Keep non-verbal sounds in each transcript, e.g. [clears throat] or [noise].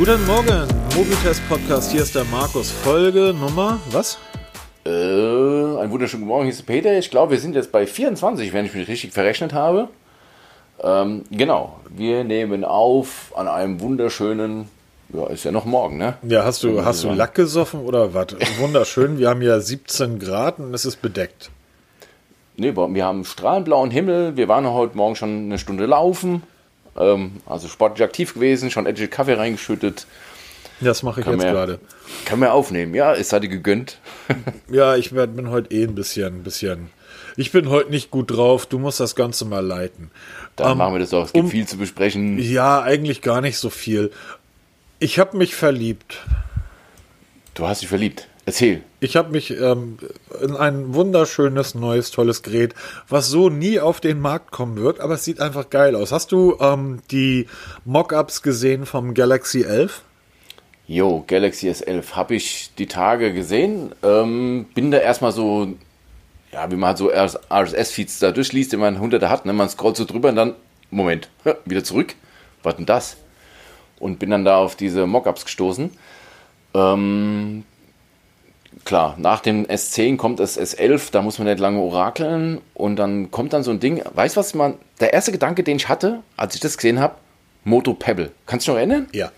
Guten Morgen, Mobitest Podcast. Hier ist der Markus. Folge Nummer, was? Äh, einen wunderschönen guten Morgen, hier ist Peter. Ich glaube, wir sind jetzt bei 24, wenn ich mich richtig verrechnet habe. Ähm, genau, wir nehmen auf an einem wunderschönen, ja, ist ja noch morgen, ne? Ja, hast du, hast du Lack gesoffen oder was? Wunderschön, wir haben ja 17 Grad und es ist bedeckt. Nee, wir haben strahlenblauen Himmel. Wir waren heute Morgen schon eine Stunde laufen. Ähm, also sportlich aktiv gewesen, schon etliche Kaffee reingeschüttet. Das mache ich kann jetzt gerade. Kann man aufnehmen, ja, es hat dir gegönnt. [laughs] ja, ich werd, bin heute eh ein bisschen, bisschen. Ich bin heute nicht gut drauf, du musst das Ganze mal leiten. Dann ähm, machen wir das doch, es gibt um, viel zu besprechen. Ja, eigentlich gar nicht so viel. Ich habe mich verliebt. Du hast dich verliebt? Erzähl. Ich habe mich ähm, in ein wunderschönes, neues, tolles Gerät, was so nie auf den Markt kommen wird, aber es sieht einfach geil aus. Hast du ähm, die Mockups gesehen vom Galaxy 11? Jo, Galaxy S11 habe ich die Tage gesehen. Ähm, bin da erstmal so, ja, wie man halt so RSS-Feeds da durchliest, den man hunderte hat. Ne? Man scrollt so drüber und dann, Moment, wieder zurück. Was denn das? Und bin dann da auf diese Mockups gestoßen. Ähm, klar, nach dem S10 kommt das S11, da muss man nicht lange orakeln und dann kommt dann so ein Ding. Weißt du, was man, der erste Gedanke, den ich hatte, als ich das gesehen habe, Moto Pebble. Kannst du dich noch erinnern? Ja.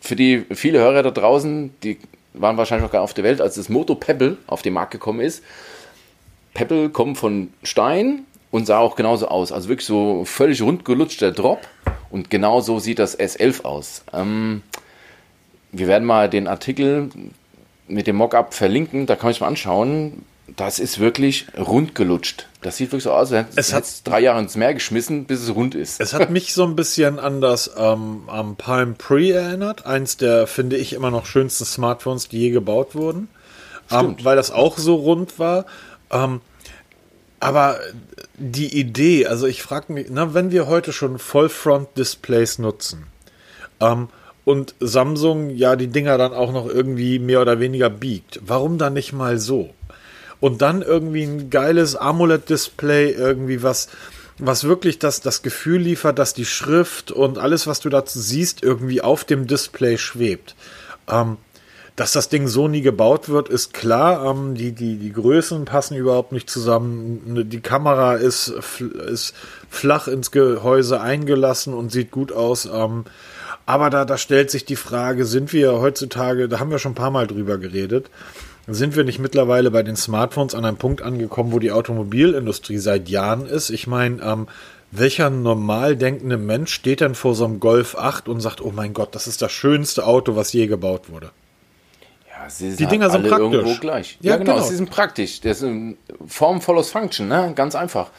Für die viele Hörer da draußen, die waren wahrscheinlich noch gar auf der Welt, als das Moto Pebble auf den Markt gekommen ist. Pebble kommt von Stein und sah auch genauso aus. Also wirklich so völlig rundgelutschter Drop. Und genau so sieht das S11 aus. Ähm, wir werden mal den Artikel mit dem Mockup verlinken, da kann man sich mal anschauen. Das ist wirklich rund gelutscht. Das sieht wirklich so aus, als es hat drei Jahre ins Meer geschmissen, bis es rund ist. Es hat mich so ein bisschen an das ähm, am Palm Pre erinnert. Eins der, finde ich, immer noch schönsten Smartphones, die je gebaut wurden. Ähm, weil das auch so rund war. Ähm, aber die Idee, also ich frage mich, na, wenn wir heute schon Vollfront-Displays nutzen, ähm, und Samsung ja die Dinger dann auch noch irgendwie mehr oder weniger biegt. Warum dann nicht mal so? Und dann irgendwie ein geiles AMOLED-Display, irgendwie was, was wirklich das, das Gefühl liefert, dass die Schrift und alles, was du dazu siehst, irgendwie auf dem Display schwebt. Ähm, dass das Ding so nie gebaut wird, ist klar. Ähm, die, die, die Größen passen überhaupt nicht zusammen. Die Kamera ist, ist flach ins Gehäuse eingelassen und sieht gut aus. Ähm, aber da, da stellt sich die Frage, sind wir heutzutage, da haben wir schon ein paar Mal drüber geredet, sind wir nicht mittlerweile bei den Smartphones an einem Punkt angekommen, wo die Automobilindustrie seit Jahren ist? Ich meine, ähm, welcher normal denkende Mensch steht denn vor so einem Golf 8 und sagt, oh mein Gott, das ist das schönste Auto, was je gebaut wurde? Ja, sie die Dinger sind praktisch. irgendwo gleich. Ja, ja genau, genau, sie sind praktisch. Das ist Form follows Function, ne? ganz einfach.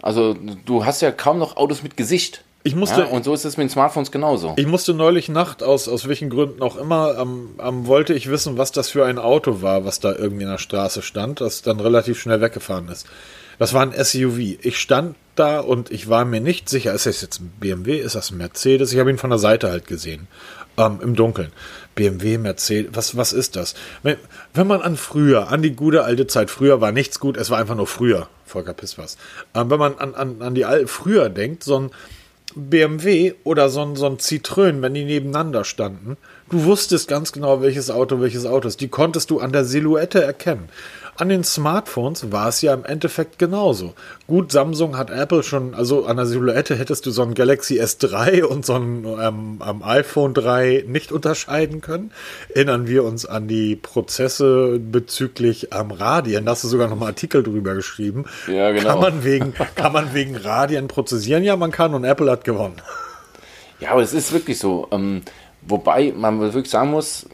Also du hast ja kaum noch Autos mit Gesicht. Ich musste, ja, und so ist es mit den Smartphones genauso. Ich musste neulich Nacht, aus, aus welchen Gründen auch immer, ähm, ähm, wollte ich wissen, was das für ein Auto war, was da irgendwie in der Straße stand, das dann relativ schnell weggefahren ist. Das war ein SUV. Ich stand da und ich war mir nicht sicher, ist das jetzt ein BMW, ist das ein Mercedes? Ich habe ihn von der Seite halt gesehen, ähm, im Dunkeln. BMW, Mercedes, was, was ist das? Wenn, wenn man an früher, an die gute alte Zeit, früher war nichts gut, es war einfach nur früher, Volker Piss was. Ähm, wenn man an, an, an die alte, früher denkt, so ein BMW oder so ein, so ein Citroën, wenn die nebeneinander standen, du wusstest ganz genau, welches Auto welches Auto ist. Die konntest du an der Silhouette erkennen. An den Smartphones war es ja im Endeffekt genauso. Gut, Samsung hat Apple schon, also an der Silhouette hättest du so ein Galaxy S3 und so ein ähm, iPhone 3 nicht unterscheiden können. Erinnern wir uns an die Prozesse bezüglich ähm, Radien. Da hast du sogar noch mal Artikel drüber geschrieben. Ja, genau. Kann man wegen, [laughs] kann man wegen Radien prozessieren? Ja, man kann und Apple hat gewonnen. Ja, aber es ist wirklich so. Ähm, wobei man wirklich sagen muss,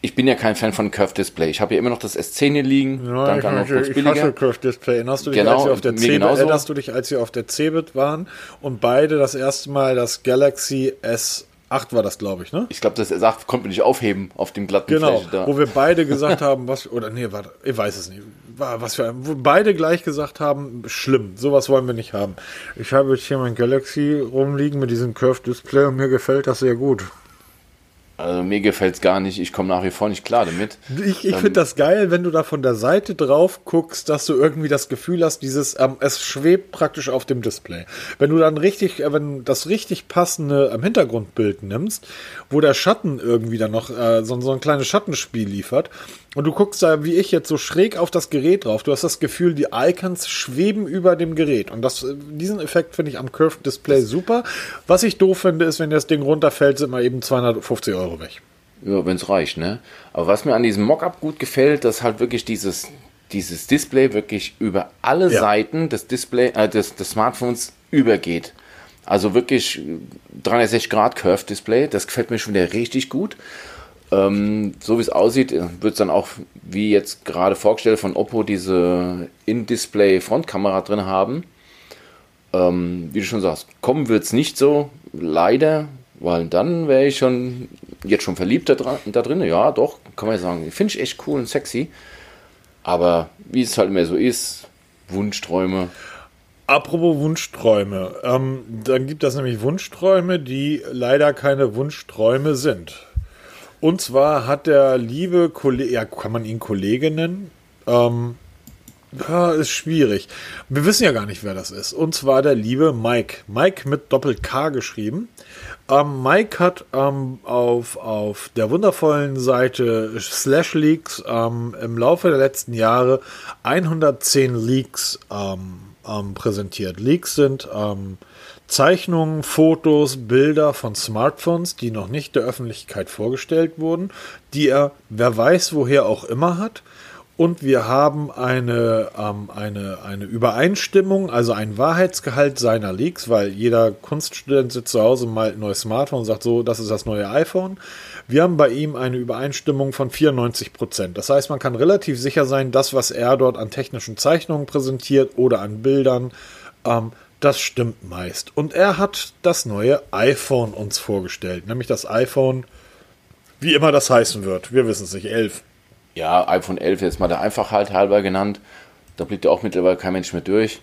ich bin ja kein Fan von Curve Display. Ich habe ja immer noch das S10 hier liegen. Ja, dann ich, ich, ich hasse Curve Display. Erinnerst du dich, genau, als wir auf der Cebit, erinnerst du dich, als wir auf der Cebit waren und beide das erste Mal das Galaxy S 8 war das, glaube ich, ne? Ich glaube, das S8 konnte man nicht aufheben auf dem glatten Genau, Fläche da. wo wir beide gesagt haben, was, oder nee, warte, ich weiß es nicht, was für ein, wo beide gleich gesagt haben, schlimm, sowas wollen wir nicht haben. Ich habe jetzt hier mein Galaxy rumliegen mit diesem Curve Display und mir gefällt das sehr gut. Also mir gefällt es gar nicht. Ich komme nach wie vor nicht klar damit. Ich, ich ähm, finde das geil, wenn du da von der Seite drauf guckst, dass du irgendwie das Gefühl hast, dieses, ähm, es schwebt praktisch auf dem Display. Wenn du dann richtig, äh, wenn das richtig passende ähm, Hintergrundbild nimmst, wo der Schatten irgendwie dann noch äh, so, so ein kleines Schattenspiel liefert und du guckst da, wie ich jetzt, so schräg auf das Gerät drauf. Du hast das Gefühl, die Icons schweben über dem Gerät. Und das, diesen Effekt finde ich am Curved Display super. Was ich doof finde, ist, wenn das Ding runterfällt, sind mal eben 250 Euro weg. Ja, wenn es reicht, ne? Aber was mir an diesem Mockup gut gefällt, dass halt wirklich dieses, dieses Display wirklich über alle ja. Seiten des Display, äh, des, des Smartphones übergeht. Also wirklich 360 Grad Curved Display, das gefällt mir schon wieder richtig gut. Ähm, so wie es aussieht, wird es dann auch, wie jetzt gerade vorgestellt von Oppo, diese In-Display-Frontkamera drin haben. Ähm, wie du schon sagst, kommen wird es nicht so, leider, weil dann wäre ich schon jetzt schon verliebt da, da drin. Ja, doch, kann man ja sagen. Finde ich echt cool und sexy. Aber wie es halt immer so ist, Wunschträume. Apropos Wunschträume, ähm, dann gibt es nämlich Wunschträume, die leider keine Wunschträume sind. Und zwar hat der liebe Kollege, ja, kann man ihn Kollege nennen? Ähm, ja, ist schwierig. Wir wissen ja gar nicht, wer das ist. Und zwar der liebe Mike. Mike mit Doppel-K geschrieben. Ähm, Mike hat ähm, auf, auf der wundervollen Seite Slash Leaks ähm, im Laufe der letzten Jahre 110 Leaks ähm, ähm, präsentiert. Leaks sind ähm, Zeichnungen, Fotos, Bilder von Smartphones, die noch nicht der Öffentlichkeit vorgestellt wurden, die er, wer weiß woher auch immer hat. Und wir haben eine, ähm, eine, eine Übereinstimmung, also ein Wahrheitsgehalt seiner Leaks, weil jeder Kunststudent sitzt zu Hause mal ein neues Smartphone und sagt so, das ist das neue iPhone. Wir haben bei ihm eine Übereinstimmung von 94 Prozent. Das heißt, man kann relativ sicher sein, das, was er dort an technischen Zeichnungen präsentiert oder an Bildern, ähm, das stimmt meist. Und er hat das neue iPhone uns vorgestellt, nämlich das iPhone, wie immer das heißen wird. Wir wissen es nicht, 11. Ja, iPhone 11 jetzt mal der Einfachheit halber genannt. Da blickt ja auch mittlerweile kein Mensch mehr durch.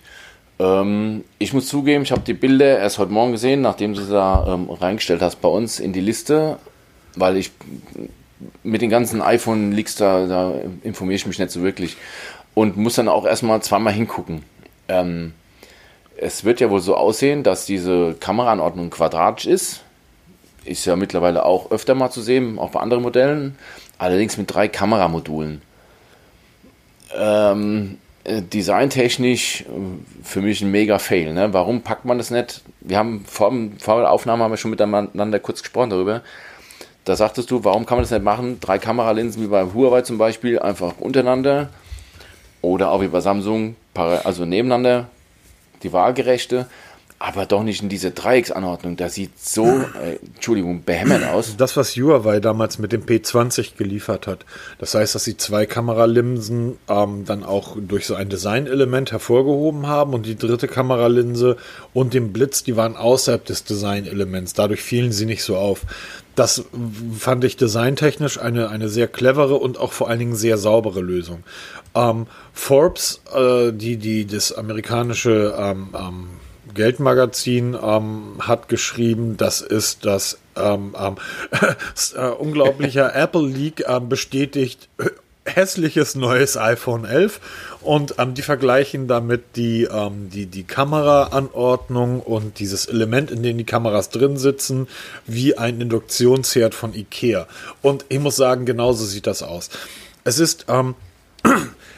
Ähm, ich muss zugeben, ich habe die Bilder erst heute Morgen gesehen, nachdem du sie da ähm, reingestellt hast bei uns in die Liste, weil ich mit den ganzen iPhone-Leaks da, da informiere ich mich nicht so wirklich und muss dann auch erstmal zweimal hingucken. Ähm, es wird ja wohl so aussehen, dass diese Kameraanordnung quadratisch ist. Ist ja mittlerweile auch öfter mal zu sehen, auch bei anderen Modellen. Allerdings mit drei Kameramodulen. Ähm, äh, designtechnisch äh, für mich ein mega Fail. Ne? Warum packt man das nicht? Wir haben vor, vor der Aufnahme haben wir schon miteinander kurz gesprochen darüber. Da sagtest du, warum kann man das nicht machen? Drei Kameralinsen wie bei Huawei zum Beispiel einfach untereinander oder auch wie bei Samsung, also nebeneinander die waagerechte, aber doch nicht in diese Dreiecksanordnung. Das sieht so, äh, Entschuldigung, behämmert aus. Das, was Huawei damals mit dem P20 geliefert hat. Das heißt, dass sie zwei Kameralinsen ähm, dann auch durch so ein Designelement hervorgehoben haben und die dritte Kameralinse und den Blitz, die waren außerhalb des Designelements. Dadurch fielen sie nicht so auf. Das fand ich designtechnisch eine, eine sehr clevere und auch vor allen Dingen sehr saubere Lösung. Ähm, Forbes, äh, die, die, das amerikanische ähm, ähm, Geldmagazin ähm, hat geschrieben, das ist das ähm, ähm, [laughs] äh, unglaubliche [laughs] Apple Leak ähm, bestätigt hässliches neues iPhone 11 und ähm, die vergleichen damit die, ähm, die, die Kameraanordnung und dieses Element, in dem die Kameras drin sitzen, wie ein Induktionsherd von Ikea. Und ich muss sagen, genauso sieht das aus. Es ist, ähm,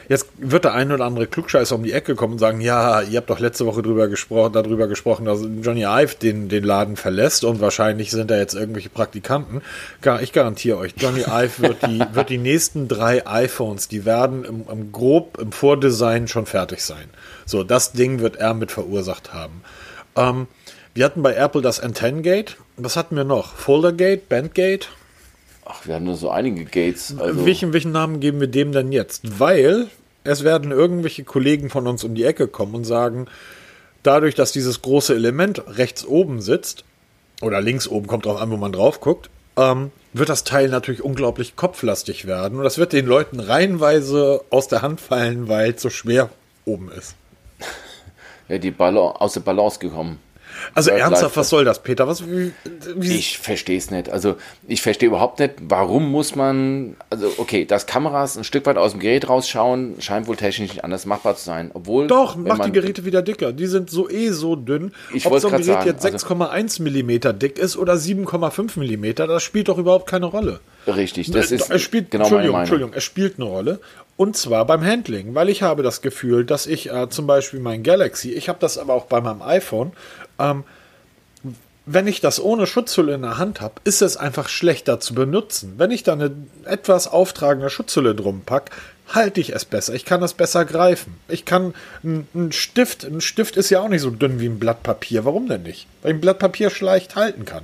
Jetzt wird der ein oder andere Klugscheißer um die Ecke kommen und sagen, ja, ihr habt doch letzte Woche drüber gesprochen, darüber gesprochen, dass Johnny Ive den, den Laden verlässt und wahrscheinlich sind da jetzt irgendwelche Praktikanten. Ich garantiere euch, Johnny Ive wird die, [laughs] wird die nächsten drei iPhones, die werden im, im grob im Vordesign schon fertig sein. So, das Ding wird er mit verursacht haben. Ähm, wir hatten bei Apple das Antennengate. Was hatten wir noch? Foldergate, Bandgate? Ach, wir haben nur so einige Gates. Also welchen, welchen Namen geben wir dem denn jetzt? Weil es werden irgendwelche Kollegen von uns um die Ecke kommen und sagen, dadurch, dass dieses große Element rechts oben sitzt, oder links oben, kommt drauf an, wo man drauf guckt, ähm, wird das Teil natürlich unglaublich kopflastig werden. Und das wird den Leuten reihenweise aus der Hand fallen, weil es so schwer oben ist. [laughs] Ja, die Balance, aus der Balance gekommen. Also ernsthaft, was soll das, Peter? Was, wie, wie ich verstehe es nicht. Also ich verstehe überhaupt nicht, warum muss man, also okay, dass Kameras ein Stück weit aus dem Gerät rausschauen, scheint wohl technisch nicht anders machbar zu sein. Obwohl. Doch, macht die Geräte wieder dicker. Die sind so eh so dünn. Ich Ob so ein Gerät sagen, jetzt 6,1 also, Millimeter dick ist oder 7,5 Millimeter, das spielt doch überhaupt keine Rolle. Richtig, das ist es spielt, genau Entschuldigung, meine Entschuldigung, es spielt eine Rolle. Und zwar beim Handling, weil ich habe das Gefühl, dass ich äh, zum Beispiel mein Galaxy, ich habe das aber auch bei meinem iPhone, ähm, wenn ich das ohne Schutzhülle in der Hand habe, ist es einfach schlechter zu benutzen. Wenn ich da eine etwas auftragende Schutzhülle drum packe, halte ich es besser. Ich kann es besser greifen. Ich kann einen Stift, ein Stift ist ja auch nicht so dünn wie ein Blatt Papier. Warum denn nicht? Weil ich ein Blatt Papier schleicht halten kann.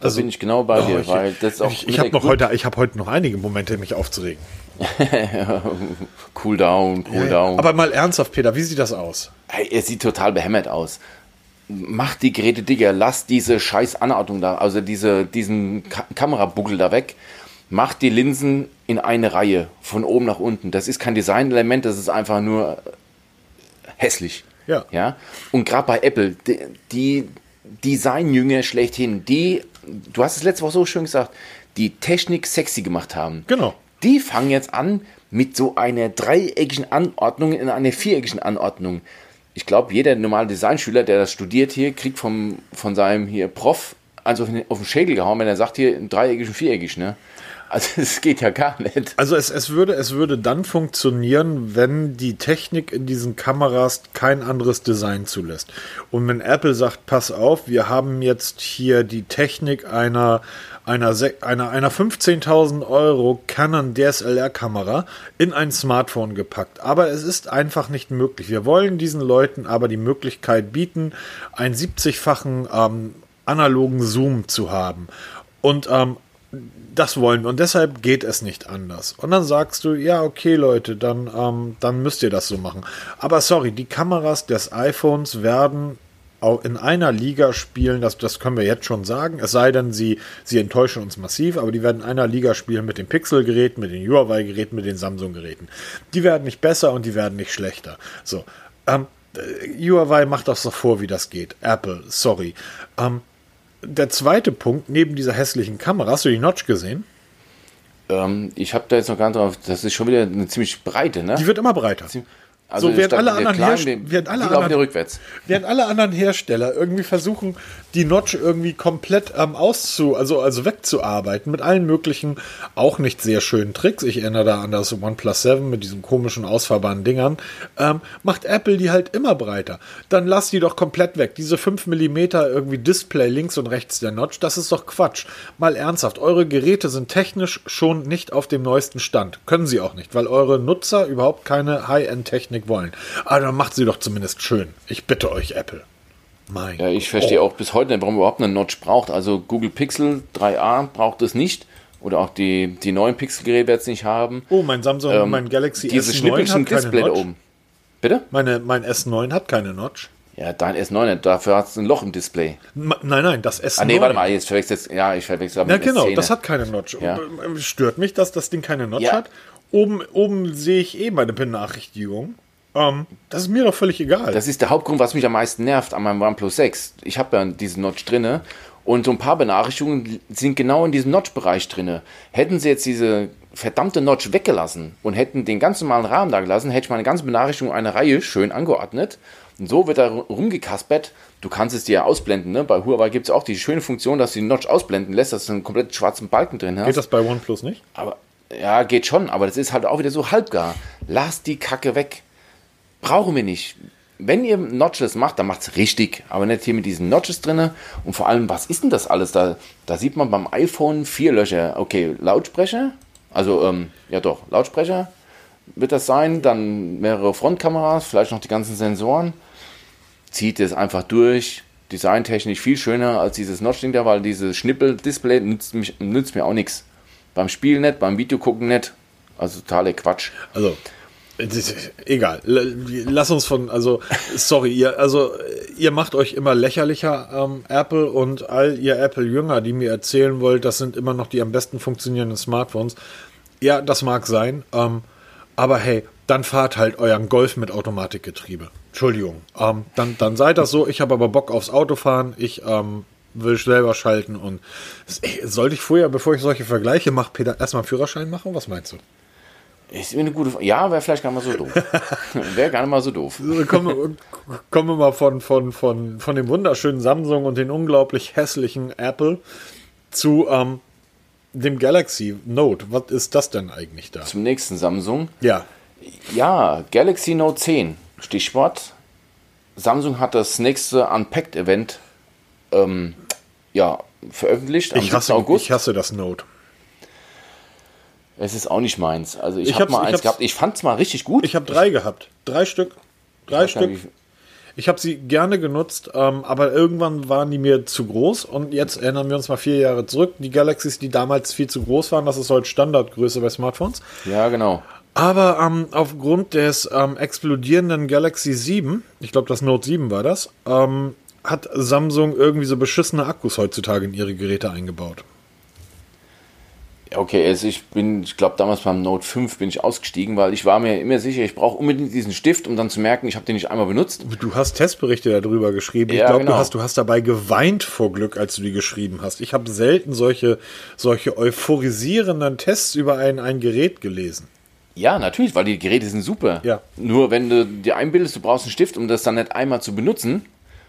Da also, bin ich genau bei oh, dir, ich, weil das auch. Ich, ich habe noch heute, ich habe heute noch einige Momente, mich aufzuregen. [laughs] cool down, cool down. Aber mal ernsthaft, Peter, wie sieht das aus? Hey, er sieht total behämmert aus. Mach die Geräte dicker, lass diese scheiß Anordnung da, also diese, diesen Ka Kamerabuckel da weg. Mach die Linsen in eine Reihe, von oben nach unten. Das ist kein Designelement, das ist einfach nur hässlich. Ja. ja? Und gerade bei Apple, die, die Designjünger schlechthin, die du hast es letzte Woche so schön gesagt, die Technik sexy gemacht haben. Genau. Die fangen jetzt an mit so einer dreieckigen Anordnung in einer viereckigen Anordnung. Ich glaube, jeder normale Designschüler, der das studiert hier, kriegt vom, von seinem hier Prof also auf den Schädel gehauen, wenn er sagt hier dreieckig und viereckig, ne? Also [laughs] es geht ja gar nicht. Also es, es, würde, es würde dann funktionieren, wenn die Technik in diesen Kameras kein anderes Design zulässt. Und wenn Apple sagt, pass auf, wir haben jetzt hier die Technik einer, einer, einer, einer 15.000 Euro Canon DSLR-Kamera in ein Smartphone gepackt. Aber es ist einfach nicht möglich. Wir wollen diesen Leuten aber die Möglichkeit bieten, einen 70-fachen ähm, analogen Zoom zu haben. Und ähm, das wollen wir und deshalb geht es nicht anders. Und dann sagst du, ja, okay, Leute, dann, ähm, dann müsst ihr das so machen. Aber sorry, die Kameras des iPhones werden auch in einer Liga spielen, das, das können wir jetzt schon sagen. Es sei denn, sie, sie enttäuschen uns massiv, aber die werden in einer Liga spielen mit den Pixel-Geräten, mit den Huawei-Geräten, mit den Samsung-Geräten. Die werden nicht besser und die werden nicht schlechter. So, ähm, Huawei macht das doch vor, wie das geht. Apple, sorry. Ähm, der zweite Punkt, neben dieser hässlichen Kamera, hast du die Notch gesehen? Ähm, ich habe da jetzt noch gar nicht drauf, das ist schon wieder eine ziemlich breite, ne? Die wird immer breiter. Also so, während alle, anderen Herst während, alle anderen, während alle anderen Hersteller irgendwie versuchen, die Notch irgendwie komplett ähm, auszu, also, also wegzuarbeiten mit allen möglichen, auch nicht sehr schönen Tricks. Ich erinnere da an das OnePlus 7 mit diesen komischen ausfahrbaren Dingern. Ähm, macht Apple die halt immer breiter. Dann lass die doch komplett weg. Diese 5 mm irgendwie Display links und rechts der Notch, das ist doch Quatsch. Mal ernsthaft, eure Geräte sind technisch schon nicht auf dem neuesten Stand. Können sie auch nicht, weil eure Nutzer überhaupt keine High-End-Technik Technik wollen. Aber dann macht sie doch zumindest schön. Ich bitte euch, Apple. Mein ja, ich verstehe oh. auch bis heute warum überhaupt einen Notch braucht. Also Google Pixel 3a braucht es nicht. Oder auch die, die neuen Pixel-Geräte wird es nicht haben. Oh, mein Samsung, ähm, mein Galaxy diese S9 hat keine Display Notch. oben. Bitte? Meine, mein S9 hat keine Notch. Ja, dein S9, dafür hat es ein Loch im Display. Nein, nein, das S9. Ah, nee, warte mal, jetzt verwechselt ja, ich verwechsel Ja, genau, das hat keine Notch. Ja. Stört mich, dass das Ding keine Notch ja. hat. Oben, oben sehe ich eh meine Benachrichtigung. Ähm, das ist mir doch völlig egal. Das ist der Hauptgrund, was mich am meisten nervt an meinem OnePlus 6. Ich habe ja diesen Notch drinne und so ein paar Benachrichtigungen sind genau in diesem Notch-Bereich drinne. Hätten sie jetzt diese verdammte Notch weggelassen und hätten den ganz normalen Rahmen da gelassen, hätte ich meine ganze Benachrichtigung eine Reihe schön angeordnet. Und so wird da rumgekaspert. Du kannst es dir ja ausblenden. Ne? Bei Huawei gibt es auch die schöne Funktion, dass du die Notch ausblenden lässt, dass du einen komplett schwarzen Balken drin hast. Geht das bei OnePlus nicht? Aber ja, geht schon, aber das ist halt auch wieder so halbgar. Lass die Kacke weg brauchen wir nicht. Wenn ihr Notches macht, dann macht es richtig, aber nicht hier mit diesen Notches drin. Und vor allem, was ist denn das alles? Da, da sieht man beim iPhone vier Löcher. Okay, Lautsprecher, also ähm, ja doch, Lautsprecher wird das sein, dann mehrere Frontkameras, vielleicht noch die ganzen Sensoren. Zieht es einfach durch. Designtechnisch viel schöner als dieses Notch-Ding da, weil dieses Schnippel-Display nützt, nützt mir auch nichts. Beim Spiel nicht, beim Video gucken nicht. Also totale Quatsch. Also [laughs] Egal, lass uns von, also, sorry, ihr, also, ihr macht euch immer lächerlicher, ähm, Apple und all ihr Apple-Jünger, die mir erzählen wollt, das sind immer noch die am besten funktionierenden Smartphones. Ja, das mag sein, ähm, aber hey, dann fahrt halt euren Golf mit Automatikgetriebe. Entschuldigung. Ähm, dann, dann sei das so. Ich habe aber Bock aufs Autofahren. Ich ähm, will selber schalten und ey, sollte ich vorher, bevor ich solche Vergleiche mache, erstmal einen Führerschein machen? Was meinst du? Ist eine gute Ja, wäre vielleicht gar nicht mal so doof. [laughs] wäre gar nicht mal so doof. kommen, wir, kommen wir mal von, von, von, von dem wunderschönen Samsung und den unglaublich hässlichen Apple zu ähm, dem Galaxy Note. Was ist das denn eigentlich da? Zum nächsten Samsung. Ja. Ja, Galaxy Note 10. Stichwort. Samsung hat das nächste Unpacked-Event ähm, ja, veröffentlicht am ich hasse, August. Ich hasse das Note. Es ist auch nicht meins. Also ich, ich habe mal eins gehabt. Ich fand es mal richtig gut. Ich habe drei gehabt. Drei Stück. Drei Stück. Ich habe sie gerne genutzt, ähm, aber irgendwann waren die mir zu groß und jetzt erinnern wir uns mal vier Jahre zurück. Die Galaxies, die damals viel zu groß waren, das ist heute Standardgröße bei Smartphones. Ja, genau. Aber ähm, aufgrund des ähm, explodierenden Galaxy 7, ich glaube das Note 7 war das, ähm, hat Samsung irgendwie so beschissene Akkus heutzutage in ihre Geräte eingebaut. Okay, also ich bin, ich glaube damals beim Note 5 bin ich ausgestiegen, weil ich war mir immer sicher, ich brauche unbedingt diesen Stift, um dann zu merken, ich habe den nicht einmal benutzt. Du hast Testberichte darüber geschrieben. Ja, ich glaube, genau. du, hast, du hast dabei geweint vor Glück, als du die geschrieben hast. Ich habe selten solche, solche euphorisierenden Tests über ein, ein Gerät gelesen. Ja, natürlich, weil die Geräte sind super. Ja. Nur wenn du dir einbildest, du brauchst einen Stift, um das dann nicht einmal zu benutzen,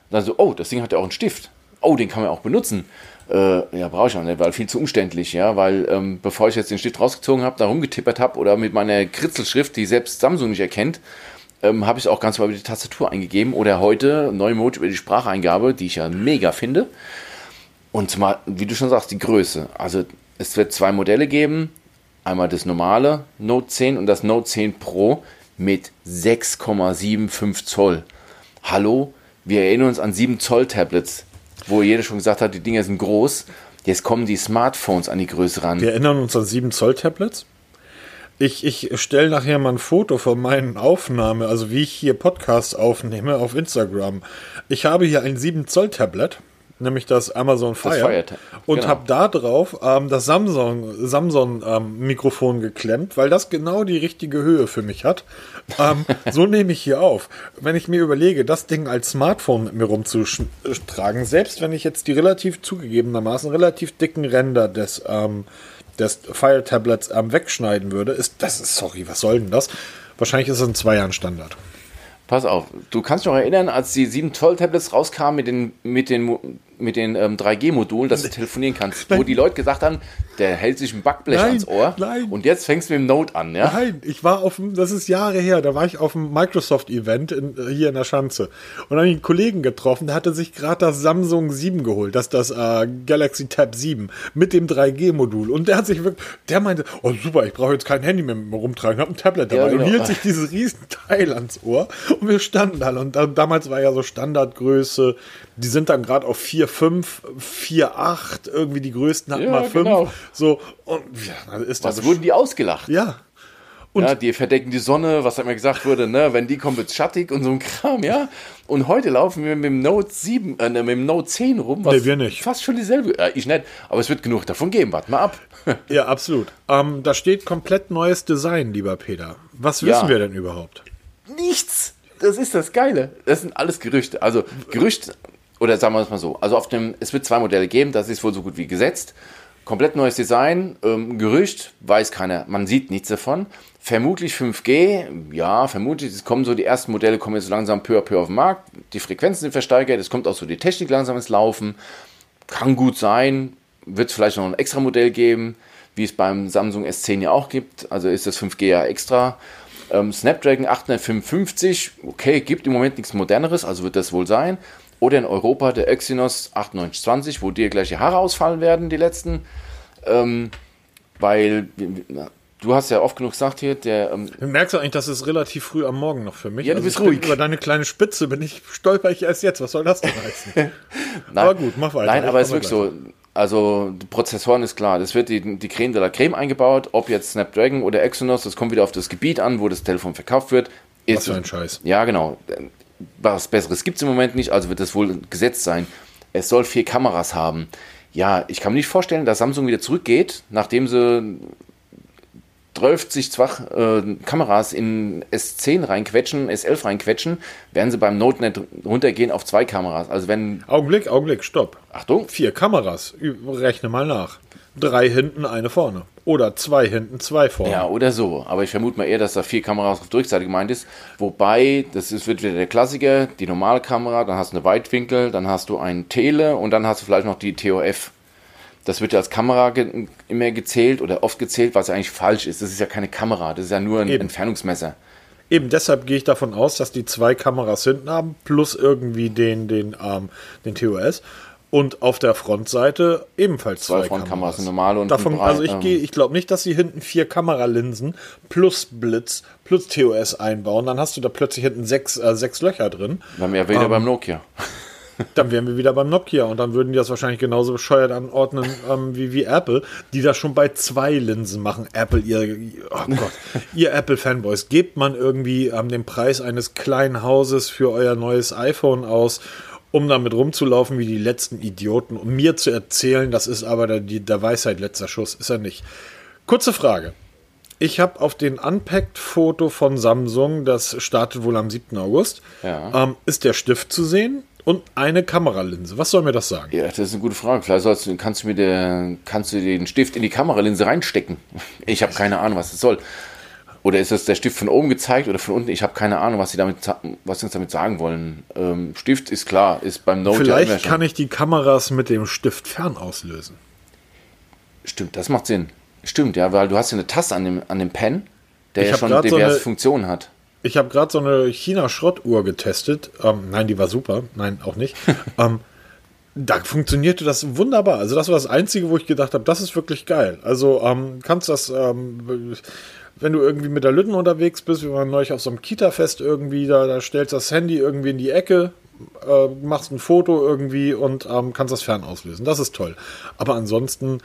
dann so, oh, das Ding hat ja auch einen Stift. Oh, den kann man auch benutzen. Äh, ja, brauche ich auch nicht, weil viel zu umständlich, ja, weil ähm, bevor ich jetzt den Stift rausgezogen habe, da rumgetippert habe oder mit meiner Kritzelschrift, die selbst Samsung nicht erkennt, ähm, habe ich es auch ganz mal über die Tastatur eingegeben oder heute neue Mode über die Spracheingabe, die ich ja mega finde. Und zumal, wie du schon sagst, die Größe. Also es wird zwei Modelle geben, einmal das normale Note 10 und das Note 10 Pro mit 6,75 Zoll. Hallo, wir erinnern uns an 7 Zoll Tablets, wo jeder schon gesagt hat, die Dinger sind groß. Jetzt kommen die Smartphones an die Größe ran. Wir erinnern uns an 7 Zoll Tablets. Ich, ich stelle nachher mal ein Foto von meinen Aufnahmen, also wie ich hier Podcasts aufnehme, auf Instagram. Ich habe hier ein 7 Zoll Tablet nämlich das Amazon Fire, das Fire und genau. habe da drauf ähm, das Samsung Samsung ähm, Mikrofon geklemmt, weil das genau die richtige Höhe für mich hat. Ähm, [laughs] so nehme ich hier auf. Wenn ich mir überlege, das Ding als Smartphone mit mir rumzutragen, selbst wenn ich jetzt die relativ zugegebenermaßen relativ dicken Ränder des ähm, des Fire Tablets ähm, wegschneiden würde, ist das ist sorry, was soll denn das? Wahrscheinlich ist es in zwei Jahren Standard. Pass auf, du kannst dich noch erinnern, als die 7 Zoll Tablets rauskamen mit den, mit den, mit den ähm, 3G-Modulen, dass du telefonieren kannst, nein. wo die Leute gesagt haben, der hält sich ein Backblech nein, ans Ohr. Nein. Und jetzt fängst du mit dem Note an, ja? Nein, ich war auf dem, das ist Jahre her, da war ich auf dem Microsoft-Event hier in der Schanze und habe einen Kollegen getroffen, der hatte sich gerade das Samsung 7 geholt, das, das äh, Galaxy Tab 7 mit dem 3G-Modul. Und der hat sich wirklich, der meinte, oh super, ich brauche jetzt kein Handy mehr rumtragen, habe ein Tablet dabei ja, genau. und hielt sich dieses riesen Teil ans Ohr und wir standen da und da, damals war ja so Standardgröße, die sind dann gerade auf 4,5, 4,8, irgendwie die größten hatten ja, mal 5. Genau. So, und ja, ist das. Was wurden die ausgelacht? Ja. Und ja, die verdecken die Sonne, was immer gesagt wurde, ne, wenn die kommt, wird schattig und so ein Kram, ja. Und heute laufen wir mit dem Note 7, äh, mit dem Note 10 rum, was nee, wir nicht. fast schon dieselbe, äh, ich nicht, aber es wird genug davon geben, warte mal ab. ja, absolut. Ähm, da steht komplett neues Design, lieber Peter. Was wissen ja. wir denn überhaupt? Nichts. Das ist das Geile. Das sind alles Gerüchte. Also Gerüchte, oder sagen wir es mal so, also auf dem, es wird zwei Modelle geben, das ist wohl so gut wie gesetzt. Komplett neues Design, ähm, Gerücht, weiß keiner, man sieht nichts davon. Vermutlich 5G, ja, vermutlich, es kommen so die ersten Modelle, kommen jetzt so langsam peu à peu auf den Markt, die Frequenzen sind versteigert, es kommt auch so die Technik langsam ins Laufen. Kann gut sein, wird es vielleicht noch ein extra Modell geben, wie es beim Samsung S10 ja auch gibt, also ist das 5G ja extra. Ähm, Snapdragon 855, okay, gibt im Moment nichts moderneres, also wird das wohl sein. Oder in Europa der Exynos 9820, wo dir gleich die Haare ausfallen werden, die letzten. Ähm, weil du hast ja oft genug gesagt hier, der. Ähm, du merkst eigentlich, das ist relativ früh am Morgen noch für mich. Ja, du also bist ruhig. Über deine kleine Spitze bin ich stolper ich erst jetzt. Was soll das denn heißen? [laughs] Nein, aber gut, mach weiter. Nein, aber es ist wirklich so. Also Prozessoren ist klar, das wird die, die Creme de la Creme eingebaut, ob jetzt Snapdragon oder Exynos, das kommt wieder auf das Gebiet an, wo das Telefon verkauft wird. Ist, Was für ein Scheiß. Ja, genau was Besseres gibt es im Moment nicht, also wird das wohl gesetzt sein. Es soll vier Kameras haben. Ja, ich kann mir nicht vorstellen, dass Samsung wieder zurückgeht, nachdem sie sich zwar äh, Kameras in S10 reinquetschen, S11 reinquetschen, werden sie beim Note nicht runtergehen auf zwei Kameras. Also wenn. Augenblick, Augenblick, stopp. Achtung. Vier Kameras. Rechne mal nach. Drei hinten, eine vorne. Oder zwei hinten, zwei vorne. Ja, oder so. Aber ich vermute mal eher, dass da vier Kameras auf Durchseite gemeint ist. Wobei, das ist, wird wieder der Klassiker, die normale Kamera, dann hast du eine Weitwinkel, dann hast du ein Tele und dann hast du vielleicht noch die TOF. Das wird ja als Kamera ge immer gezählt oder oft gezählt, was eigentlich falsch ist. Das ist ja keine Kamera, das ist ja nur ein Eben. Entfernungsmesser. Eben deshalb gehe ich davon aus, dass die zwei Kameras hinten haben, plus irgendwie den, den, ähm, den TOS. Und auf der Frontseite ebenfalls zwei, zwei Frontkameras, eine normale und Davon, breit, Also ich gehe, ich glaube nicht, dass sie hinten vier Kameralinsen plus Blitz plus TOS einbauen. Dann hast du da plötzlich hinten sechs, äh, sechs Löcher drin. Dann wären wir wieder ähm, beim Nokia. [laughs] Dann wären wir wieder beim Nokia und dann würden die das wahrscheinlich genauso bescheuert anordnen ähm, wie, wie Apple, die das schon bei zwei Linsen machen. Apple, ihr, oh [laughs] Gott, ihr Apple-Fanboys, gebt man irgendwie ähm, den Preis eines kleinen Hauses für euer neues iPhone aus um damit rumzulaufen wie die letzten Idioten, um mir zu erzählen, das ist aber der, der Weisheit letzter Schuss, ist er nicht. Kurze Frage. Ich habe auf den Unpacked-Foto von Samsung, das startet wohl am 7. August, ja. ähm, ist der Stift zu sehen und eine Kameralinse. Was soll mir das sagen? Ja, das ist eine gute Frage. Vielleicht sollst du, kannst du mir der, kannst du den Stift in die Kameralinse reinstecken. Ich habe keine Ahnung, was das soll. Oder ist das der Stift von oben gezeigt oder von unten? Ich habe keine Ahnung, was sie damit, was sie uns damit sagen wollen. Ähm, Stift ist klar, ist beim Note Vielleicht kann ich die Kameras mit dem Stift fern auslösen. Stimmt, das macht Sinn. Stimmt, ja, weil du hast ja eine Taste an dem, an dem Pen, der ich ja schon diverse so eine, Funktionen hat. Ich habe gerade so eine China-Schrottuhr getestet. Ähm, nein, die war super. Nein, auch nicht. [laughs] ähm, da funktionierte das wunderbar. Also das war das Einzige, wo ich gedacht habe, das ist wirklich geil. Also ähm, kannst das ähm, wenn du irgendwie mit der Lütten unterwegs bist, wir waren neulich auf so einem Kita-Fest irgendwie, da, da stellst das Handy irgendwie in die Ecke, äh, machst ein Foto irgendwie und ähm, kannst das fern auslösen. Das ist toll. Aber ansonsten,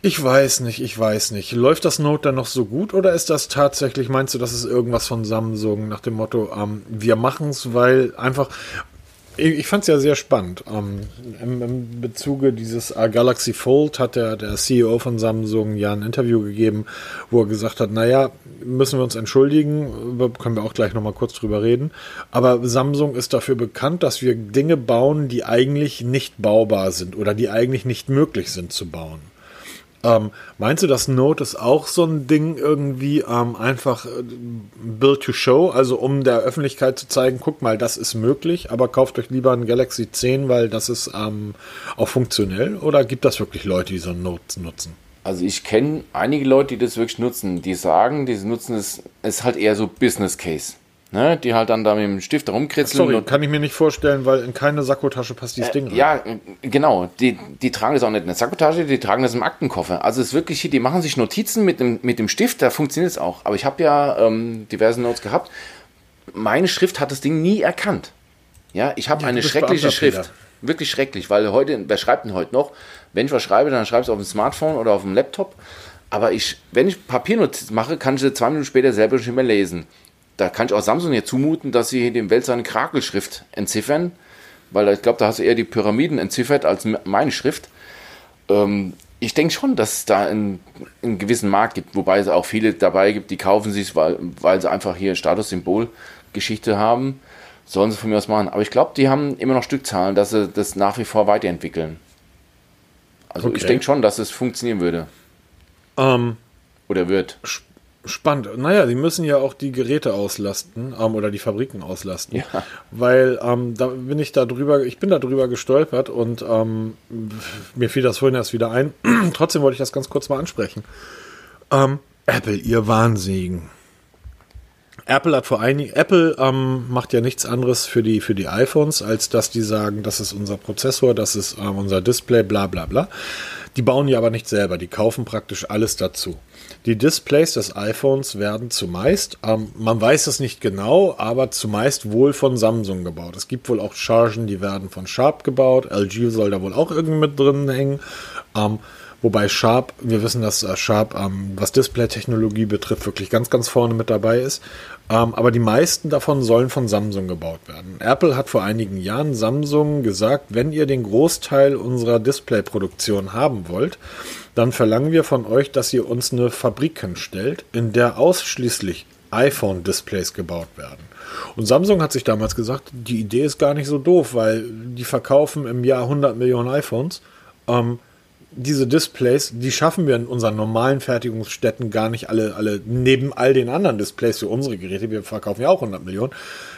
ich weiß nicht, ich weiß nicht. Läuft das Note dann noch so gut oder ist das tatsächlich, meinst du, das ist irgendwas von Samsung nach dem Motto, ähm, wir machen es, weil einfach, ich fand es ja sehr spannend. Ähm, im, Im Bezuge dieses äh, Galaxy Fold hat der, der CEO von Samsung ja ein Interview gegeben, wo er gesagt hat, naja, müssen wir uns entschuldigen, können wir auch gleich nochmal kurz drüber reden. Aber Samsung ist dafür bekannt, dass wir Dinge bauen, die eigentlich nicht baubar sind oder die eigentlich nicht möglich sind zu bauen. Ähm, meinst du, das Note ist auch so ein Ding irgendwie ähm, einfach äh, Build to Show, also um der Öffentlichkeit zu zeigen, guck mal, das ist möglich, aber kauft euch lieber ein Galaxy 10, weil das ist ähm, auch funktionell? Oder gibt das wirklich Leute, die so ein Note nutzen? Also ich kenne einige Leute, die das wirklich nutzen, die sagen, die nutzen es, ist halt eher so Business Case ne, die halt dann da mit dem Stift rumkritzeln. Sorry, kann ich mir nicht vorstellen, weil in keine Sakkotasche passt dieses äh, Ding rein. Ja, genau. Die, die tragen das auch nicht in der Sakkotasche, die tragen das im Aktenkoffer. Also es ist wirklich, die machen sich Notizen mit dem, mit dem Stift, da funktioniert es auch. Aber ich habe ja ähm, diverse Notes gehabt. Meine Schrift hat das Ding nie erkannt. Ja, ich habe ja, eine schreckliche Schrift. Wirklich schrecklich, weil heute, wer schreibt denn heute noch? Wenn ich was schreibe, dann schreibe ich es auf dem Smartphone oder auf dem Laptop. Aber ich, wenn ich Papiernotizen mache, kann ich sie zwei Minuten später selber nicht mehr lesen da kann ich auch Samsung jetzt zumuten, dass sie dem Welt seine Krakelschrift entziffern, weil ich glaube, da hast du eher die Pyramiden entziffert als meine Schrift. Ähm, ich denke schon, dass es da einen, einen, gewissen Markt gibt, wobei es auch viele dabei gibt, die kaufen sich, weil, weil sie einfach hier Statussymbol-Geschichte haben. Sollen sie von mir aus machen. Aber ich glaube, die haben immer noch Stückzahlen, dass sie das nach wie vor weiterentwickeln. Also okay. ich denke schon, dass es funktionieren würde. Ähm, Oder wird. Spannend. Naja, sie müssen ja auch die Geräte auslasten ähm, oder die Fabriken auslasten. Ja. Weil ähm, da bin ich da drüber, ich bin da drüber gestolpert und ähm, mir fiel das vorhin erst wieder ein. [clears throat] Trotzdem wollte ich das ganz kurz mal ansprechen. Ähm, Apple, ihr Wahnsinnigen. Apple hat vor einigen, Apple ähm, macht ja nichts anderes für die, für die iPhones, als dass die sagen, das ist unser Prozessor, das ist ähm, unser Display, bla bla bla. Die bauen ja aber nicht selber, die kaufen praktisch alles dazu. Die Displays des iPhones werden zumeist, ähm, man weiß es nicht genau, aber zumeist wohl von Samsung gebaut. Es gibt wohl auch Chargen, die werden von Sharp gebaut. LG soll da wohl auch irgendwie mit drin hängen. Ähm, Wobei Sharp, wir wissen, dass äh, Sharp, ähm, was Display-Technologie betrifft, wirklich ganz, ganz vorne mit dabei ist. Ähm, aber die meisten davon sollen von Samsung gebaut werden. Apple hat vor einigen Jahren Samsung gesagt, wenn ihr den Großteil unserer Display-Produktion haben wollt, dann verlangen wir von euch, dass ihr uns eine Fabrik hinstellt, in der ausschließlich iPhone-Displays gebaut werden. Und Samsung hat sich damals gesagt, die Idee ist gar nicht so doof, weil die verkaufen im Jahr 100 Millionen iPhones. Ähm, diese Displays, die schaffen wir in unseren normalen Fertigungsstätten gar nicht alle, alle neben all den anderen Displays für unsere Geräte. Wir verkaufen ja auch 100 Millionen.